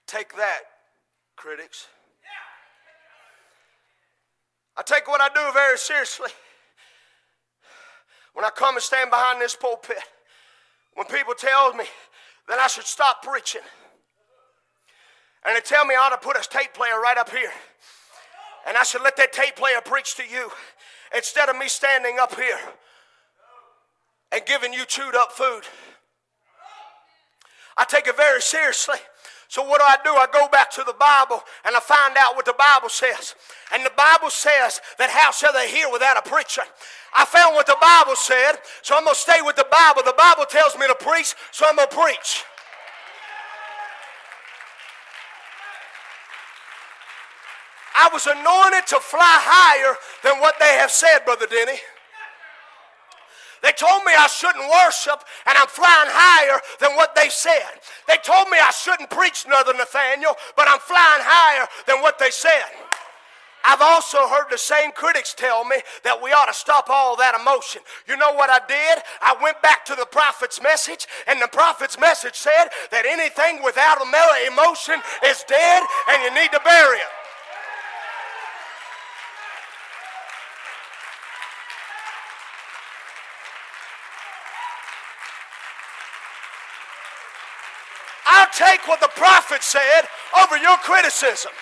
Take that, critics. I take what I do very seriously when I come and stand behind this pulpit, when people tell me that I should stop preaching, and they tell me I ought to put a tape player right up here, and I should let that tape player preach to you instead of me standing up here and giving you chewed up food. I take it very seriously. So what do I do? I go back to the Bible and I find out what the Bible says. And the Bible says that how shall they hear without a preacher? I found what the Bible said, so I'm going to stay with the Bible. The Bible tells me to preach, so I'm going to preach. I was anointed to fly higher than what they have said, Brother Denny. They told me I shouldn't worship, and I'm flying higher than what they said. They told me I shouldn't preach another Nathaniel, but I'm flying higher than what they said. I've also heard the same critics tell me that we ought to stop all that emotion. You know what I did? I went back to the prophet's message, and the prophet's message said that anything without a emotion is dead, and you need to bury it. I'll take what the prophet said over your criticism.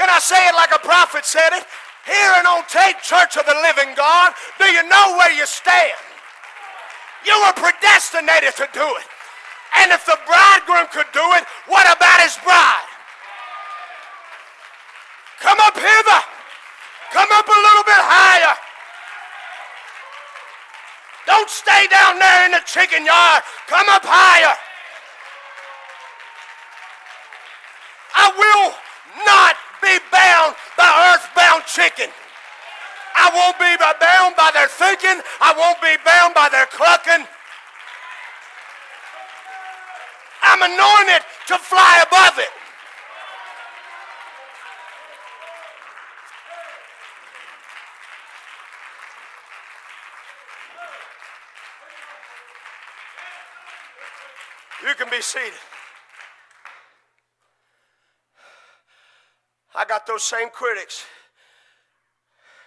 Can I say it like a prophet said it? Hearing on tape, Church of the Living God, do you know where you stand? You were predestinated to do it. And if the bridegroom could do it, what about his bride? Come up hither. Come up a little bit higher. Don't stay down there in the chicken yard. Come up higher. I will not be bound by earthbound chicken. I won't be bound by their thinking. I won't be bound by their clucking. I'm anointed to fly above it. Can be seated. I got those same critics.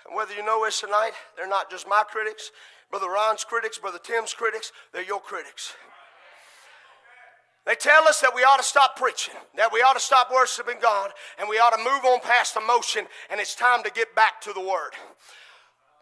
And whether you know this tonight, they're not just my critics, Brother Ron's critics, Brother Tim's critics, they're your critics. They tell us that we ought to stop preaching, that we ought to stop worshiping God, and we ought to move on past emotion, and it's time to get back to the Word.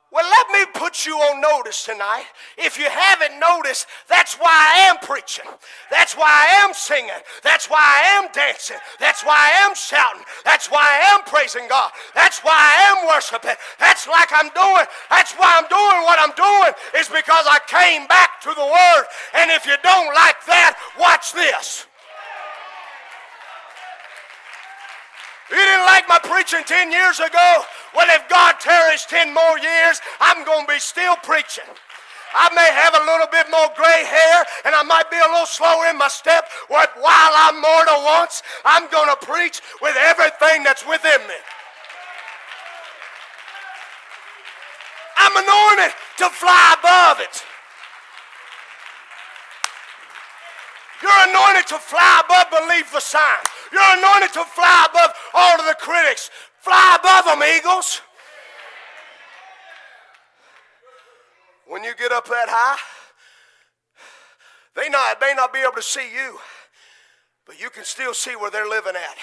Well, let me put you on notice tonight. If you haven't noticed, that's why I am preaching. That's why I am singing. That's why I am dancing. That's why I am shouting. That's why I am praising God. That's why I am worshiping. That's like I'm doing. That's why I'm doing what I'm doing is because I came back to the Word. And if you don't like that, watch this. You didn't like my preaching 10 years ago? Well, if God tarries 10 more years, I'm going to be still preaching. I may have a little bit more gray hair and I might be a little slower in my step, but while I'm mortal once, I'm going to preach with everything that's within me. I'm anointed to fly above it. You're anointed to fly above, believe the sign. You're anointed to fly above all of the critics. Fly above them, eagles. When you get up that high, they not, may not be able to see you, but you can still see where they're living at.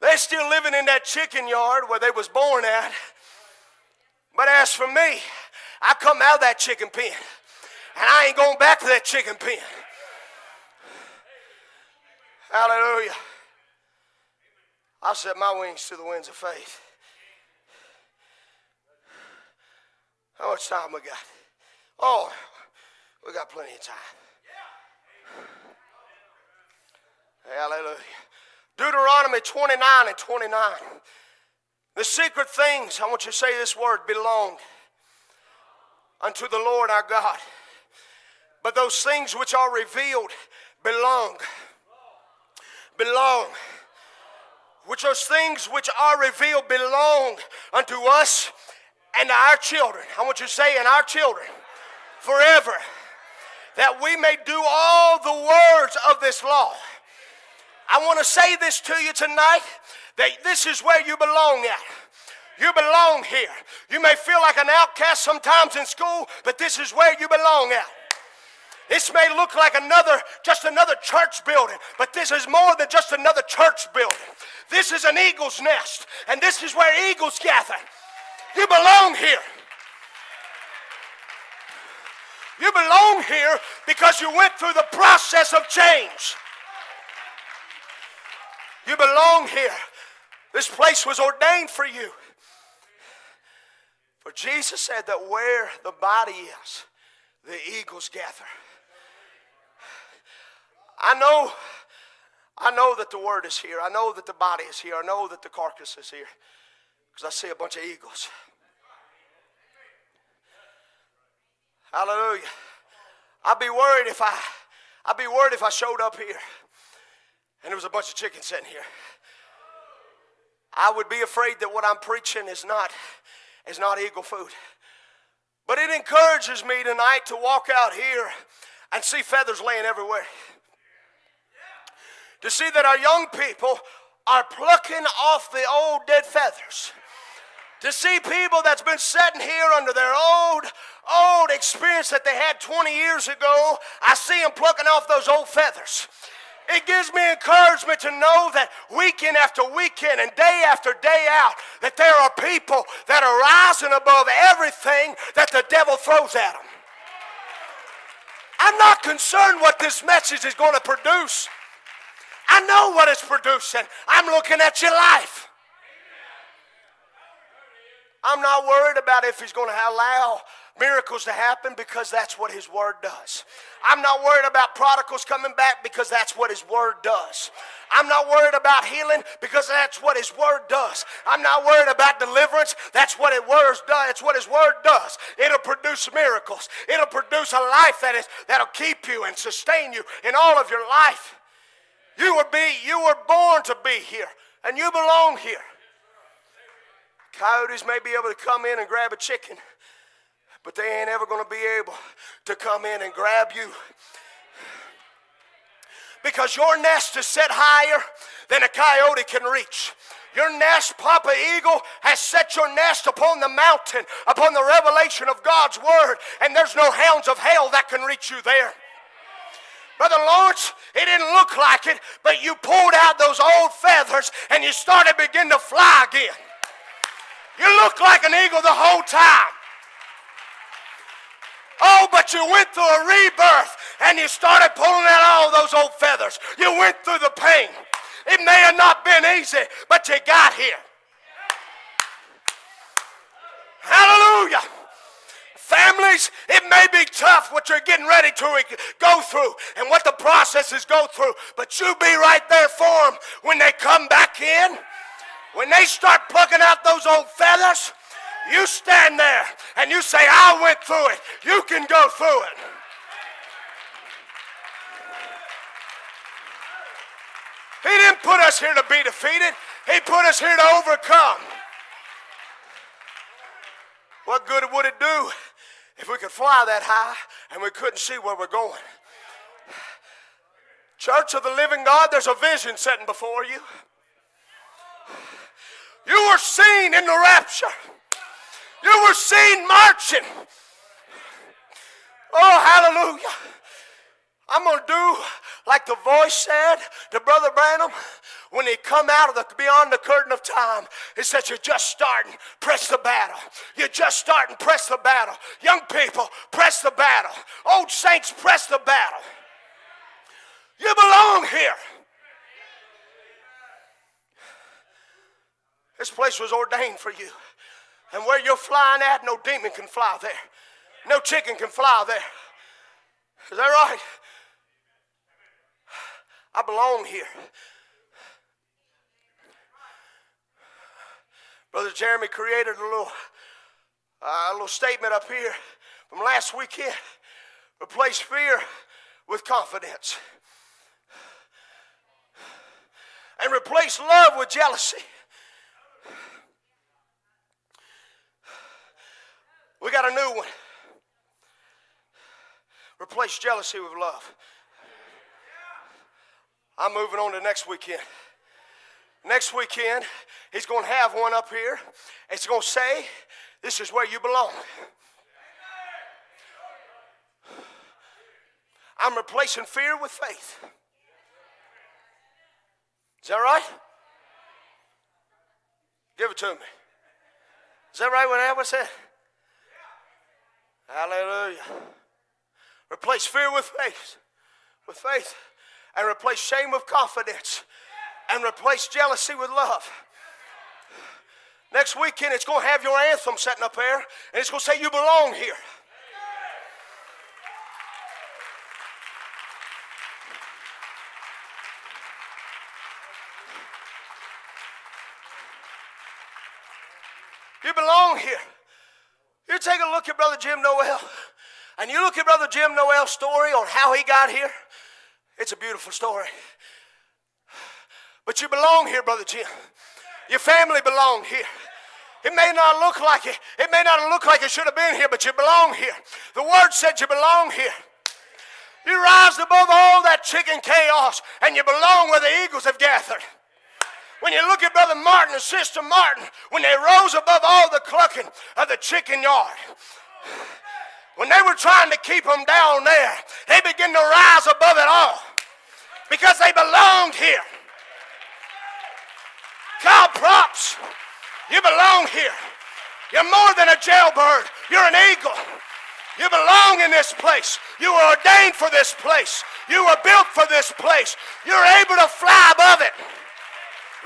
They're still living in that chicken yard where they was born at. But as for me, I come out of that chicken pen. And I ain't going back to that chicken pen. Hallelujah. I'll set my wings to the winds of faith. How much time we got? Oh, we got plenty of time. Hallelujah. Deuteronomy 29 and 29. The secret things, I want you to say this word, belong unto the Lord our God. But those things which are revealed belong. Belong. Which those things which are revealed belong unto us and our children. I want you to say, and our children forever. That we may do all the words of this law. I want to say this to you tonight that this is where you belong at. You belong here. You may feel like an outcast sometimes in school, but this is where you belong at. This may look like another, just another church building, but this is more than just another church building. This is an eagle's nest, and this is where eagles gather. You belong here. You belong here because you went through the process of change. You belong here. This place was ordained for you. For Jesus said that where the body is, the eagles gather. I know, I know that the word is here. I know that the body is here. I know that the carcass is here. Because I see a bunch of eagles. Hallelujah. I'd be worried if I I'd be worried if I showed up here and there was a bunch of chickens sitting here. I would be afraid that what I'm preaching is not is not eagle food. But it encourages me tonight to walk out here and see feathers laying everywhere. To see that our young people are plucking off the old dead feathers. To see people that's been sitting here under their old, old experience that they had 20 years ago, I see them plucking off those old feathers. It gives me encouragement to know that weekend after weekend and day after day out, that there are people that are rising above everything that the devil throws at them. I'm not concerned what this message is going to produce. I know what it's producing. I'm looking at your life. I'm not worried about if he's going to allow miracles to happen because that's what His Word does. I'm not worried about prodigals coming back because that's what His Word does. I'm not worried about healing because that's what His Word does. I'm not worried about deliverance. That's what His Word does. It's what His Word does. It'll produce miracles. It'll produce a life that is that'll keep you and sustain you in all of your life. You were be you were born to be here, and you belong here. Coyotes may be able to come in and grab a chicken but they ain't ever going to be able to come in and grab you. Because your nest is set higher than a coyote can reach. Your nest, Papa Eagle, has set your nest upon the mountain, upon the revelation of God's Word, and there's no hounds of hell that can reach you there. Brother Lawrence, it didn't look like it, but you pulled out those old feathers and you started begin to fly again. You looked like an eagle the whole time. Oh, but you went through a rebirth and you started pulling out all those old feathers. You went through the pain. It may have not been easy, but you got here. Hallelujah. Families, it may be tough what you're getting ready to go through and what the processes go through, but you be right there for them when they come back in. When they start plucking out those old feathers, you stand there and you say, I went through it. You can go through it. He didn't put us here to be defeated, He put us here to overcome. What good would it do if we could fly that high and we couldn't see where we're going? Church of the living God, there's a vision setting before you. You were seen in the rapture. You were seen marching. Oh, hallelujah. I'm going to do like the voice said to Brother Branham when he come out of the beyond the curtain of time. He said, You're just starting, press the battle. You're just starting, press the battle. Young people, press the battle. Old saints, press the battle. You belong here. This place was ordained for you. And where you're flying at, no demon can fly there. No chicken can fly there. Is that right? I belong here. Brother Jeremy created a little, uh, a little statement up here from last weekend. Replace fear with confidence. And replace love with jealousy. We got a new one. Replace jealousy with love. I'm moving on to next weekend. Next weekend, he's going to have one up here. It's going to say, This is where you belong. I'm replacing fear with faith. Is that right? Give it to me. Is that right what Albert said? Hallelujah. Replace fear with faith, with faith, and replace shame with confidence and replace jealousy with love. Next weekend, it's going to have your anthem setting up there, and it's going to say, You belong here. You belong here. You take a look at Brother Jim Noel, and you look at Brother Jim Noel's story on how he got here. It's a beautiful story. But you belong here, Brother Jim. Your family belong here. It may not look like it. It may not look like it should have been here, but you belong here. The word said you belong here. You rise above all that chicken chaos, and you belong where the eagles have gathered. When you look at Brother Martin and Sister Martin, when they rose above all the clucking of the chicken yard, when they were trying to keep them down there, they began to rise above it all because they belonged here. God props. You belong here. You're more than a jailbird. You're an eagle. You belong in this place. You were ordained for this place. You were built for this place. You're able to fly above it.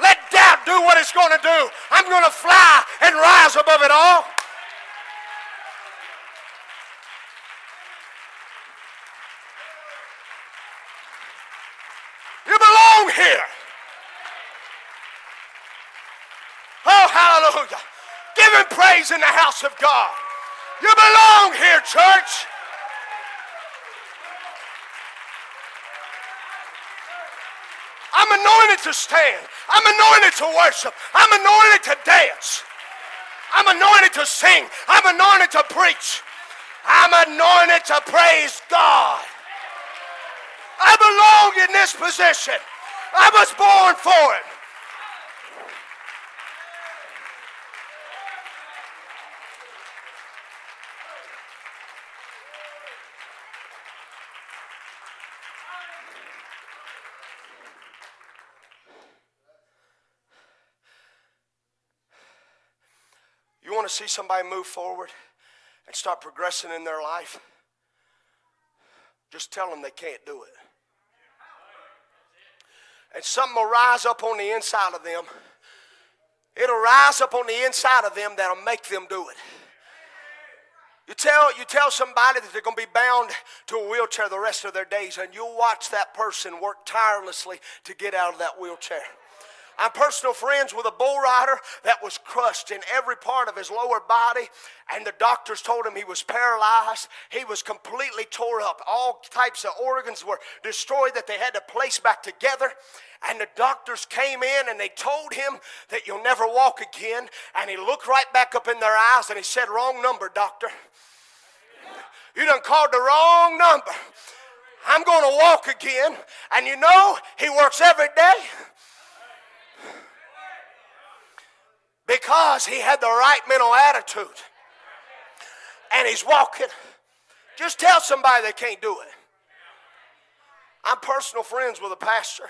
Let doubt do what it's going to do. I'm going to fly and rise above it all. You belong here. Oh, hallelujah. Give him praise in the house of God. You belong here, church. I'm anointed to stand. I'm anointed to worship. I'm anointed to dance. I'm anointed to sing. I'm anointed to preach. I'm anointed to praise God. I belong in this position. I was born for it. See somebody move forward and start progressing in their life? Just tell them they can't do it. And something will rise up on the inside of them. It'll rise up on the inside of them that'll make them do it. You tell, you tell somebody that they're going to be bound to a wheelchair the rest of their days, and you'll watch that person work tirelessly to get out of that wheelchair. I'm personal friends with a bull rider that was crushed in every part of his lower body, and the doctors told him he was paralyzed. He was completely tore up. All types of organs were destroyed that they had to place back together. And the doctors came in and they told him that you'll never walk again. And he looked right back up in their eyes and he said, Wrong number, doctor. You done called the wrong number. I'm going to walk again. And you know, he works every day. Because he had the right mental attitude. And he's walking. Just tell somebody they can't do it. I'm personal friends with a pastor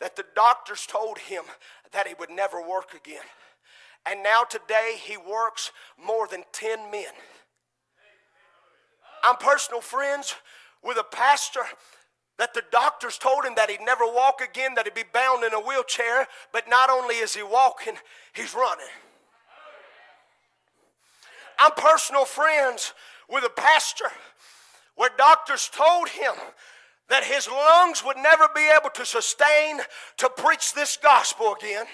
that the doctors told him that he would never work again. And now today he works more than 10 men. I'm personal friends with a pastor that the doctors told him that he'd never walk again, that he'd be bound in a wheelchair, but not only is he walking, he's running. I'm personal friends with a pastor where doctors told him that his lungs would never be able to sustain to preach this gospel again.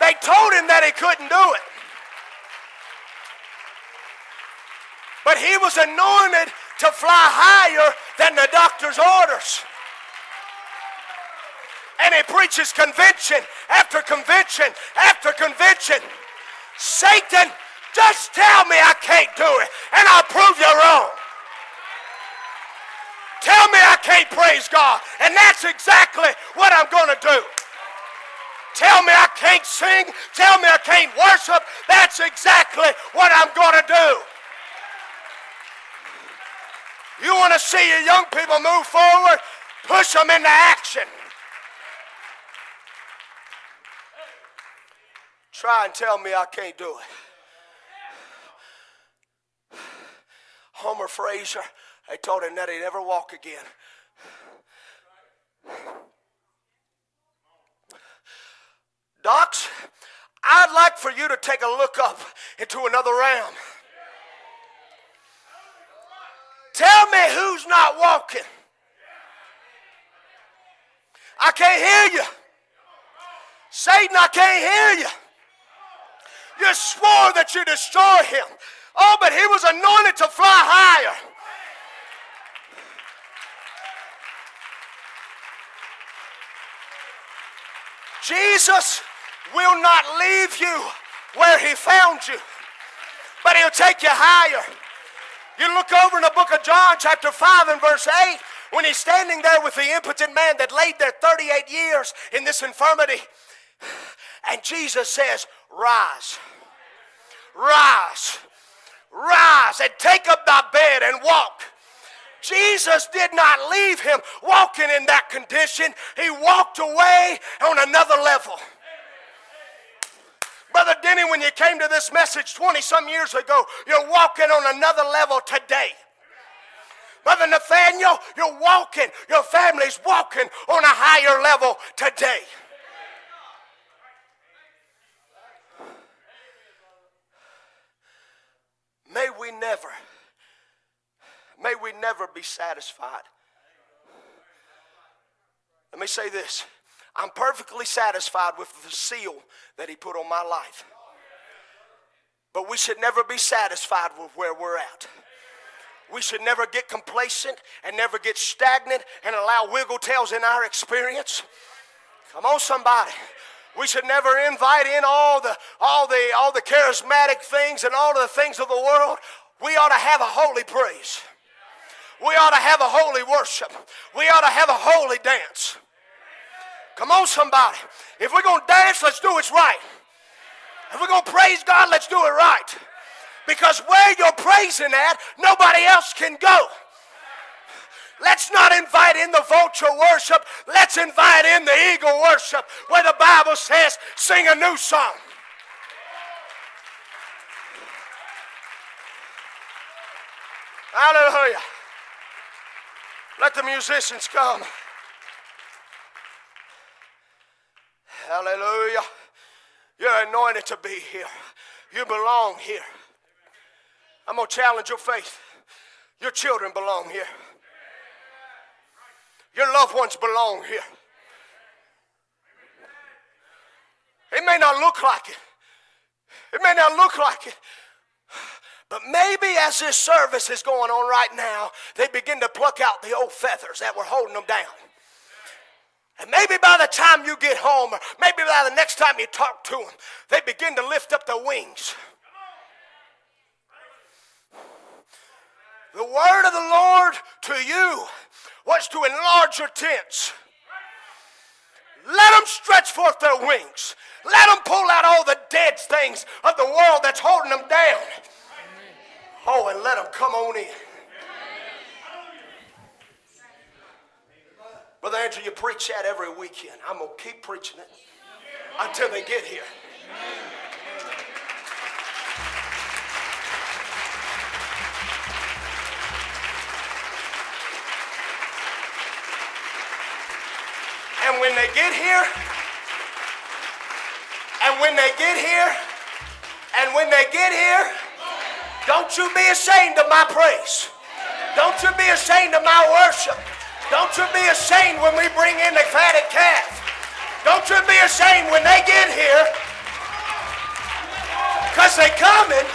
They told him that he couldn't do it. But he was anointed to fly higher than the doctor's orders. And he preaches convention after convention after convention. Satan, just tell me I can't do it, and I'll prove you wrong. Tell me I can't praise God, and that's exactly what I'm going to do. Tell me I can't sing, tell me I can't worship, that's exactly what I'm going to do. You want to see your young people move forward? Push them into action. Try and tell me I can't do it. Homer Frazier, they told him that he'd never walk again. Docs, I'd like for you to take a look up into another realm. Tell me who's not walking. I can't hear you. Satan, I can't hear you. You swore that you destroy him. Oh, but he was anointed to fly higher. Jesus will not leave you where he found you, but he'll take you higher. You look over in the book of John, chapter 5, and verse 8, when he's standing there with the impotent man that laid there 38 years in this infirmity. And Jesus says, Rise, rise, rise, and take up thy bed and walk. Jesus did not leave him walking in that condition, he walked away on another level. Brother Denny, when you came to this message 20 some years ago, you're walking on another level today. Brother Nathaniel, you're walking, your family's walking on a higher level today. May we never, may we never be satisfied. Let me say this I'm perfectly satisfied with the seal that He put on my life. But we should never be satisfied with where we're at. We should never get complacent and never get stagnant and allow wiggle tails in our experience. Come on, somebody. We should never invite in all the, all the, all the charismatic things and all the things of the world. We ought to have a holy praise. We ought to have a holy worship. We ought to have a holy dance. Come on, somebody. If we're going to dance, let's do it right. If we're going to praise God, let's do it right. Because where you're praising at, nobody else can go. Let's not invite in the vulture worship. Let's invite in the eagle worship where the Bible says, sing a new song. Hallelujah. Let the musicians come. Hallelujah. You're anointed to be here. You belong here. I'm going to challenge your faith. Your children belong here. Your loved ones belong here. It may not look like it. It may not look like it. But maybe as this service is going on right now, they begin to pluck out the old feathers that were holding them down. And maybe by the time you get home, or maybe by the next time you talk to them, they begin to lift up their wings. The word of the Lord to you was to enlarge your tents. Let them stretch forth their wings. Let them pull out all the dead things of the world that's holding them down. Oh, and let them come on in. Brother Andrew, you preach that every weekend. I'm going to keep preaching it until they get here. And when they get here, and when they get here, and when they get here, don't you be ashamed of my praise. Don't you be ashamed of my worship. Don't you be ashamed when we bring in the fatted calf. Don't you be ashamed when they get here. Because they coming.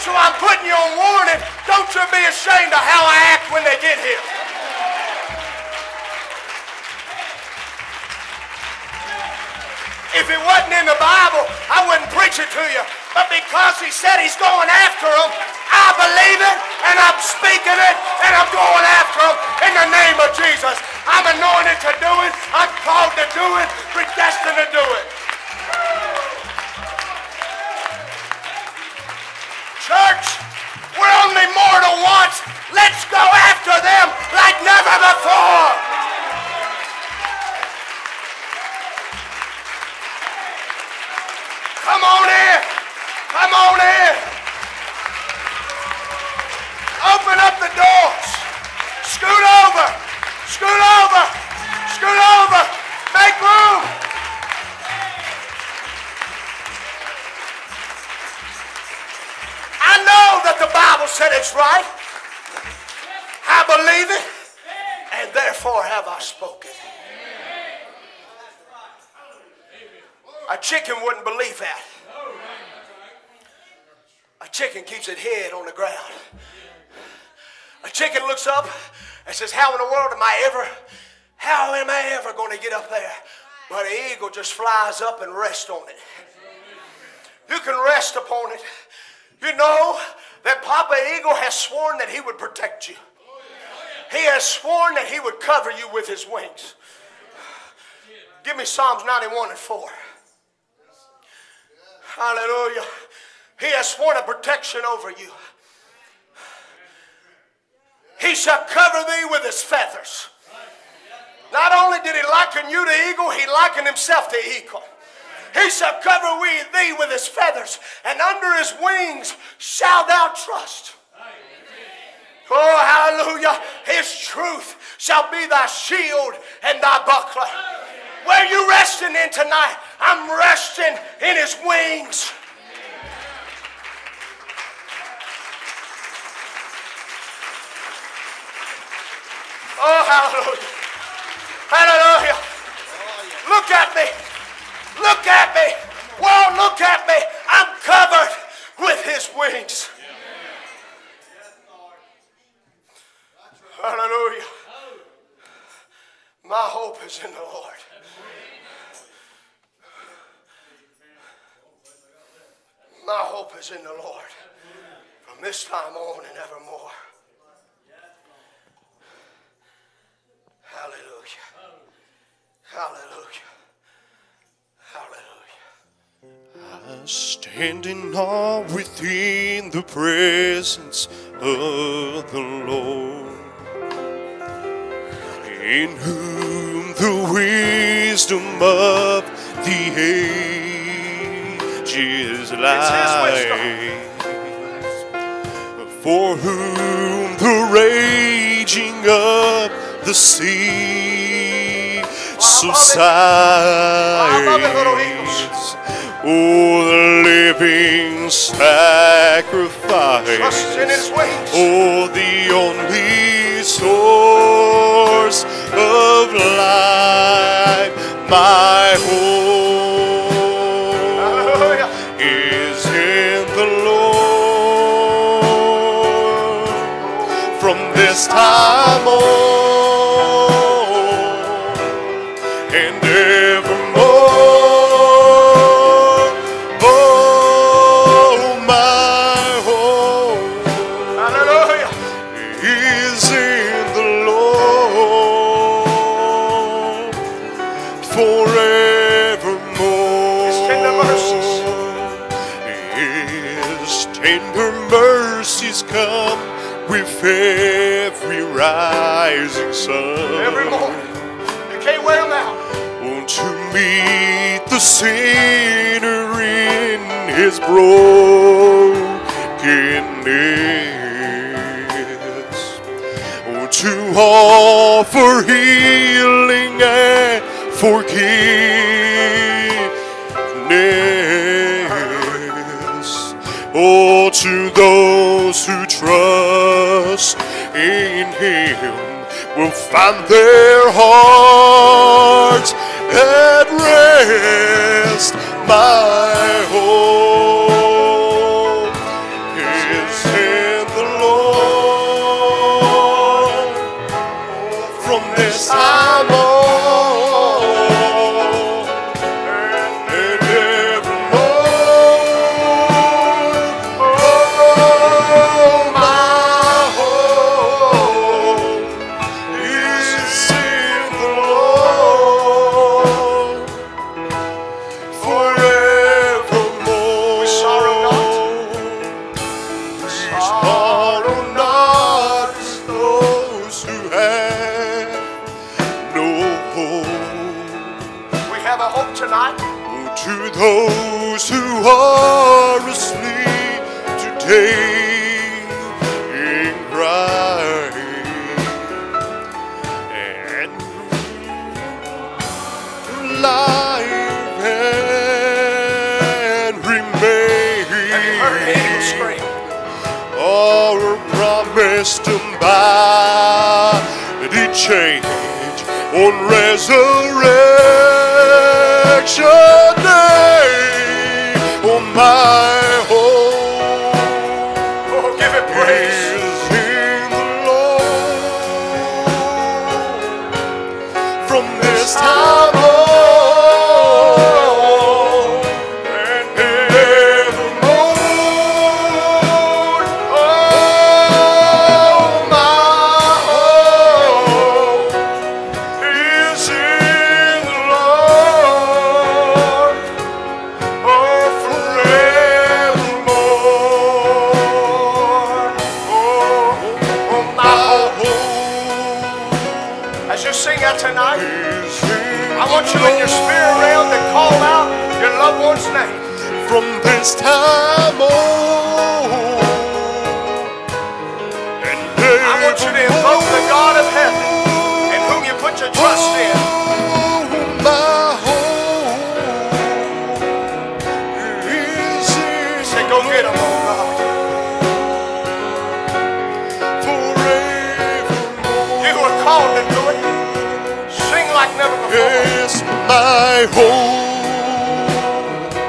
So I'm putting you on warning. Don't you be ashamed of how I act when they get here. If it wasn't in the Bible, I wouldn't preach it to you. But because he said he's going after them, I believe it and I'm speaking it and I'm going after them in the name of Jesus. I'm anointed to do it. I'm called to do it, predestined to do it. Church, we're only mortal once. Let's go after them like never before. Come on in. Come on in. Open up the doors. Scoot over. Scoot over. Scoot over. Make room. I know that the Bible said it's right. I believe it, and therefore have I spoken. A chicken wouldn't believe that. A chicken keeps its head on the ground. A chicken looks up and says, How in the world am I ever, how am I ever going to get up there? But an eagle just flies up and rests on it. You can rest upon it. You know that Papa Eagle has sworn that he would protect you. He has sworn that he would cover you with his wings. Give me Psalms 91 and 4. Hallelujah. He has sworn a protection over you. He shall cover thee with his feathers. Not only did he liken you to eagle, he likened himself to eagle. He shall cover thee with his feathers, and under his wings shalt thou trust. Oh, hallelujah. His truth shall be thy shield and thy buckler. Where you resting in tonight? I'm resting in his wings. Oh, hallelujah. Hallelujah. Look at me. Look at me. World, look at me. I'm covered with his wings. Hallelujah. My hope is in the Lord. My hope is in the Lord from this time on and evermore. Hallelujah. Hallelujah. Hallelujah. Standing in all within the presence of the Lord, in whom the wisdom of the ages lies, for whom the raging of the sea subsides. Oh, the living sacrifice. Oh, the only source of life. My hope forevermore. His tender mercies. His tender mercies come with every rising sun. Every morning. You can't wear them out. Want to meet the sinner in his brokenness. Want to offer healing and forgiveness. Oh, to those who trust in him will find their hearts at rest. My hope resurrection day. Oh, my like never before. Yes, my home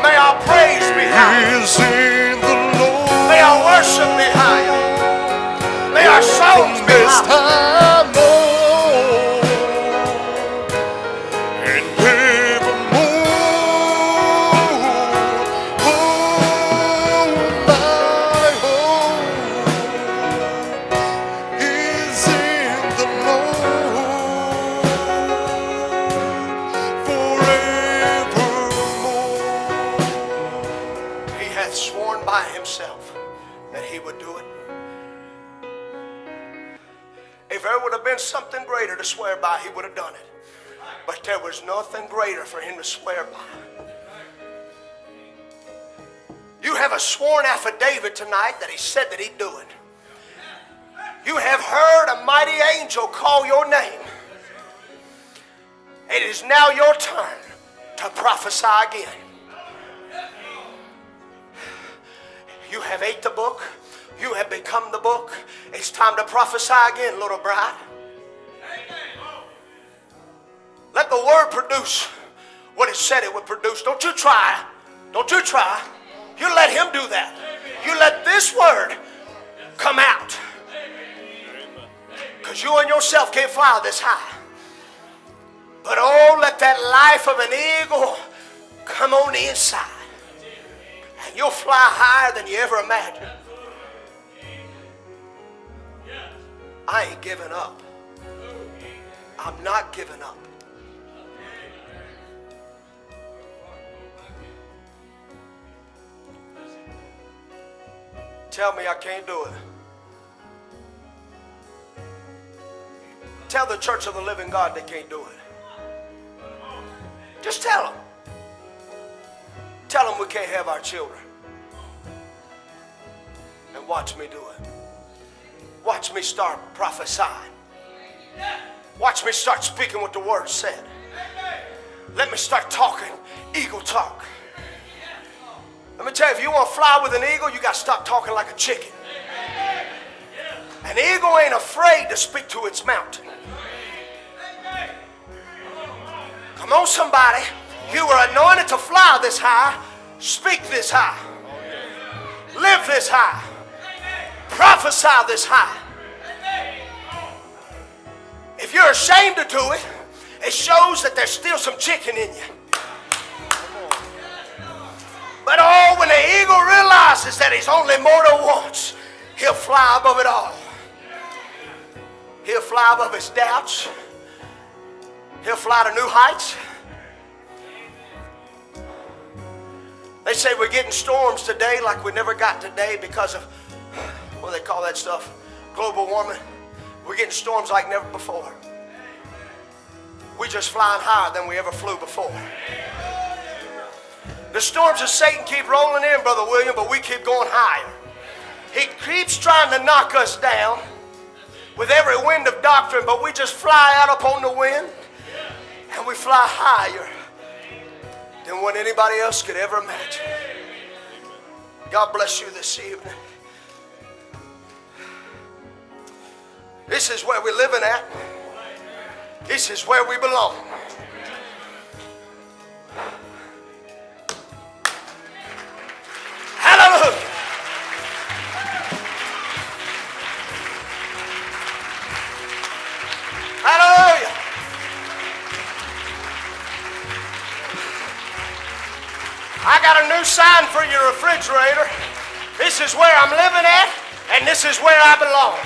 May our praise be high. is in the Lord. May our worship be higher. May our songs be this was nothing greater for him to swear by. You have a sworn affidavit tonight that he said that he'd do it. You have heard a mighty angel call your name. It is now your turn to prophesy again. You have ate the book. You have become the book. It's time to prophesy again, little bride. Let the word produce what it said it would produce. Don't you try. Don't you try. You let him do that. You let this word come out. Because you and yourself can't fly this high. But oh, let that life of an eagle come on the inside. And you'll fly higher than you ever imagined. I ain't giving up. I'm not giving up. Tell me I can't do it. Tell the church of the living God they can't do it. Just tell them. Tell them we can't have our children. And watch me do it. Watch me start prophesying. Watch me start speaking what the word said. Let me start talking eagle talk. Let me tell you, if you want to fly with an eagle, you got to stop talking like a chicken. An eagle ain't afraid to speak to its mountain. Come on, somebody. You were anointed to fly this high, speak this high, live this high, prophesy this high. If you're ashamed to do it, it shows that there's still some chicken in you. But oh, when the eagle realizes that he's only mortal once, he'll fly above it all. He'll fly above his doubts. He'll fly to new heights. They say we're getting storms today like we never got today because of what they call that stuff? Global warming. We're getting storms like never before. We're just flying higher than we ever flew before. The storms of Satan keep rolling in, Brother William, but we keep going higher. He keeps trying to knock us down with every wind of doctrine, but we just fly out upon the wind and we fly higher than what anybody else could ever imagine. God bless you this evening. This is where we're living at. This is where we belong. Hallelujah. I got a new sign for your refrigerator. This is where I'm living at, and this is where I belong.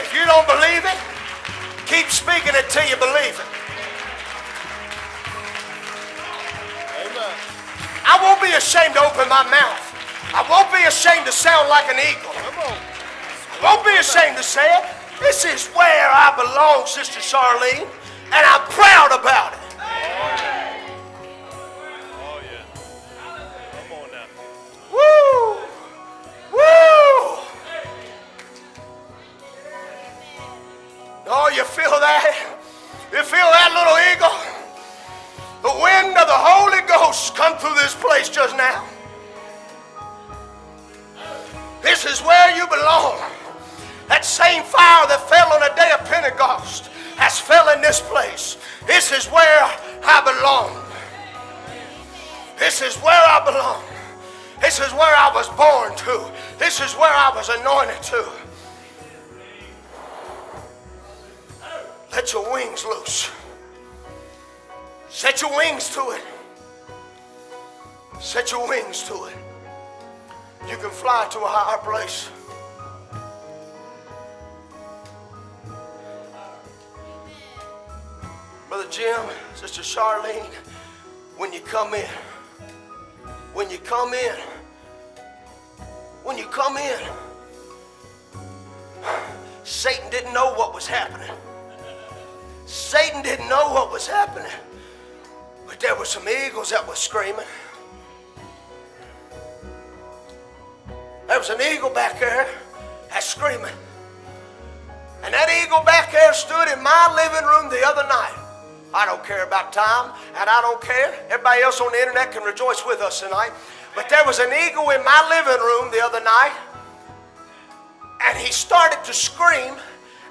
If you don't believe it, keep speaking it till you believe it. I won't be ashamed to open my mouth. I won't be ashamed to sound like an eagle. Don't be ashamed to say it. This is where I belong, Sister Charlene, and I'm proud about it. Oh, yeah. Come on now. Woo! Woo! Oh, you feel that? You feel that little eagle? The wind of the Holy Ghost come through this place just now. This is where you belong. That same fire that fell on the day of Pentecost has fell in this place. This is where I belong. This is where I belong. This is where I was born to. This is where I was anointed to. Let your wings loose. Set your wings to it. Set your wings to it. You can fly to a higher place. Brother Jim, Sister Charlene, when you come in, when you come in, when you come in, Satan didn't know what was happening. Satan didn't know what was happening. But there were some eagles that were screaming. There was an eagle back there that's screaming. And that eagle back there stood in my living room the other night. I don't care about time, and I don't care. Everybody else on the internet can rejoice with us tonight. But there was an eagle in my living room the other night, and he started to scream,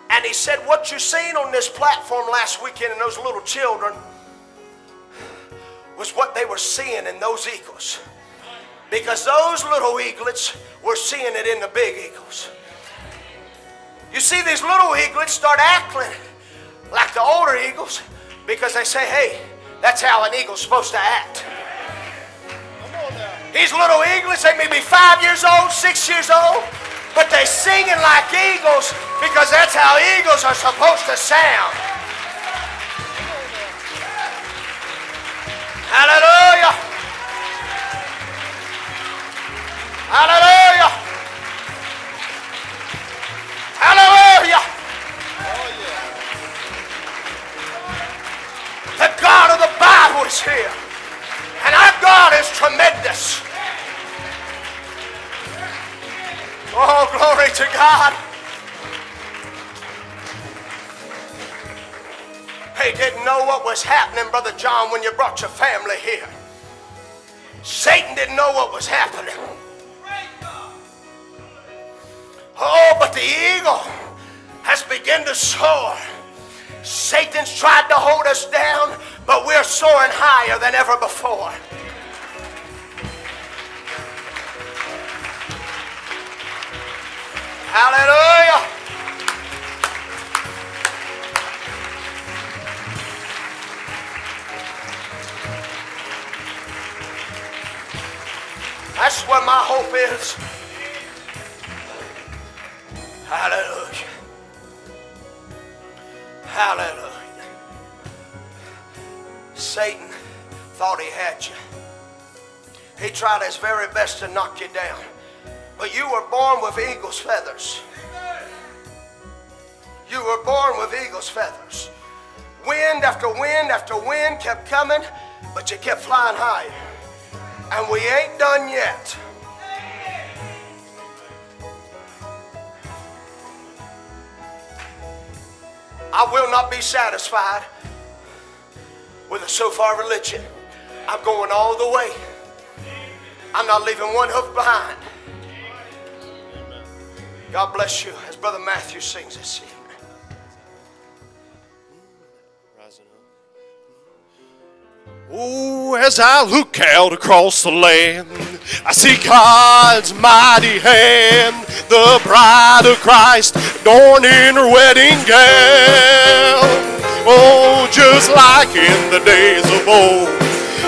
and he said, What you seen on this platform last weekend and those little children was what they were seeing in those eagles. Because those little eaglets were seeing it in the big eagles. You see, these little eaglets start acting like the older eagles because they say, hey, that's how an eagle's supposed to act. These little eaglets, they may be five years old, six years old, but they're singing like eagles because that's how eagles are supposed to sound. Hallelujah. Hallelujah. Hallelujah. The God of the Bible is here. And our God is tremendous. Oh, glory to God. They didn't know what was happening, Brother John, when you brought your family here. Satan didn't know what was happening. Oh, but the eagle has begun to soar. Satan's tried to hold us down, but we're soaring higher than ever before. Hallelujah. That's where my hope is. Hallelujah. Hallelujah. Satan thought he had you. He tried his very best to knock you down. But you were born with eagle's feathers. You were born with eagle's feathers. Wind after wind after wind kept coming, but you kept flying higher. And we ain't done yet. I will not be satisfied with a so far religion. I'm going all the way. I'm not leaving one hoof behind. God bless you as Brother Matthew sings this Oh, as I look out across the land, I see God's mighty hand, the bride of Christ, adorning her wedding gown. Oh, just like in the days of old,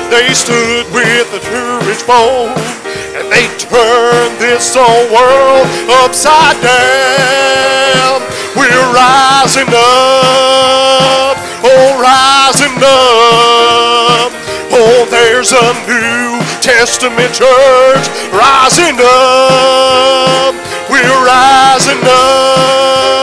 they stood with the courage bold, and they turned this old world upside down. We're rising up, oh, rising up. There's a New Testament church rising up. We're rising up.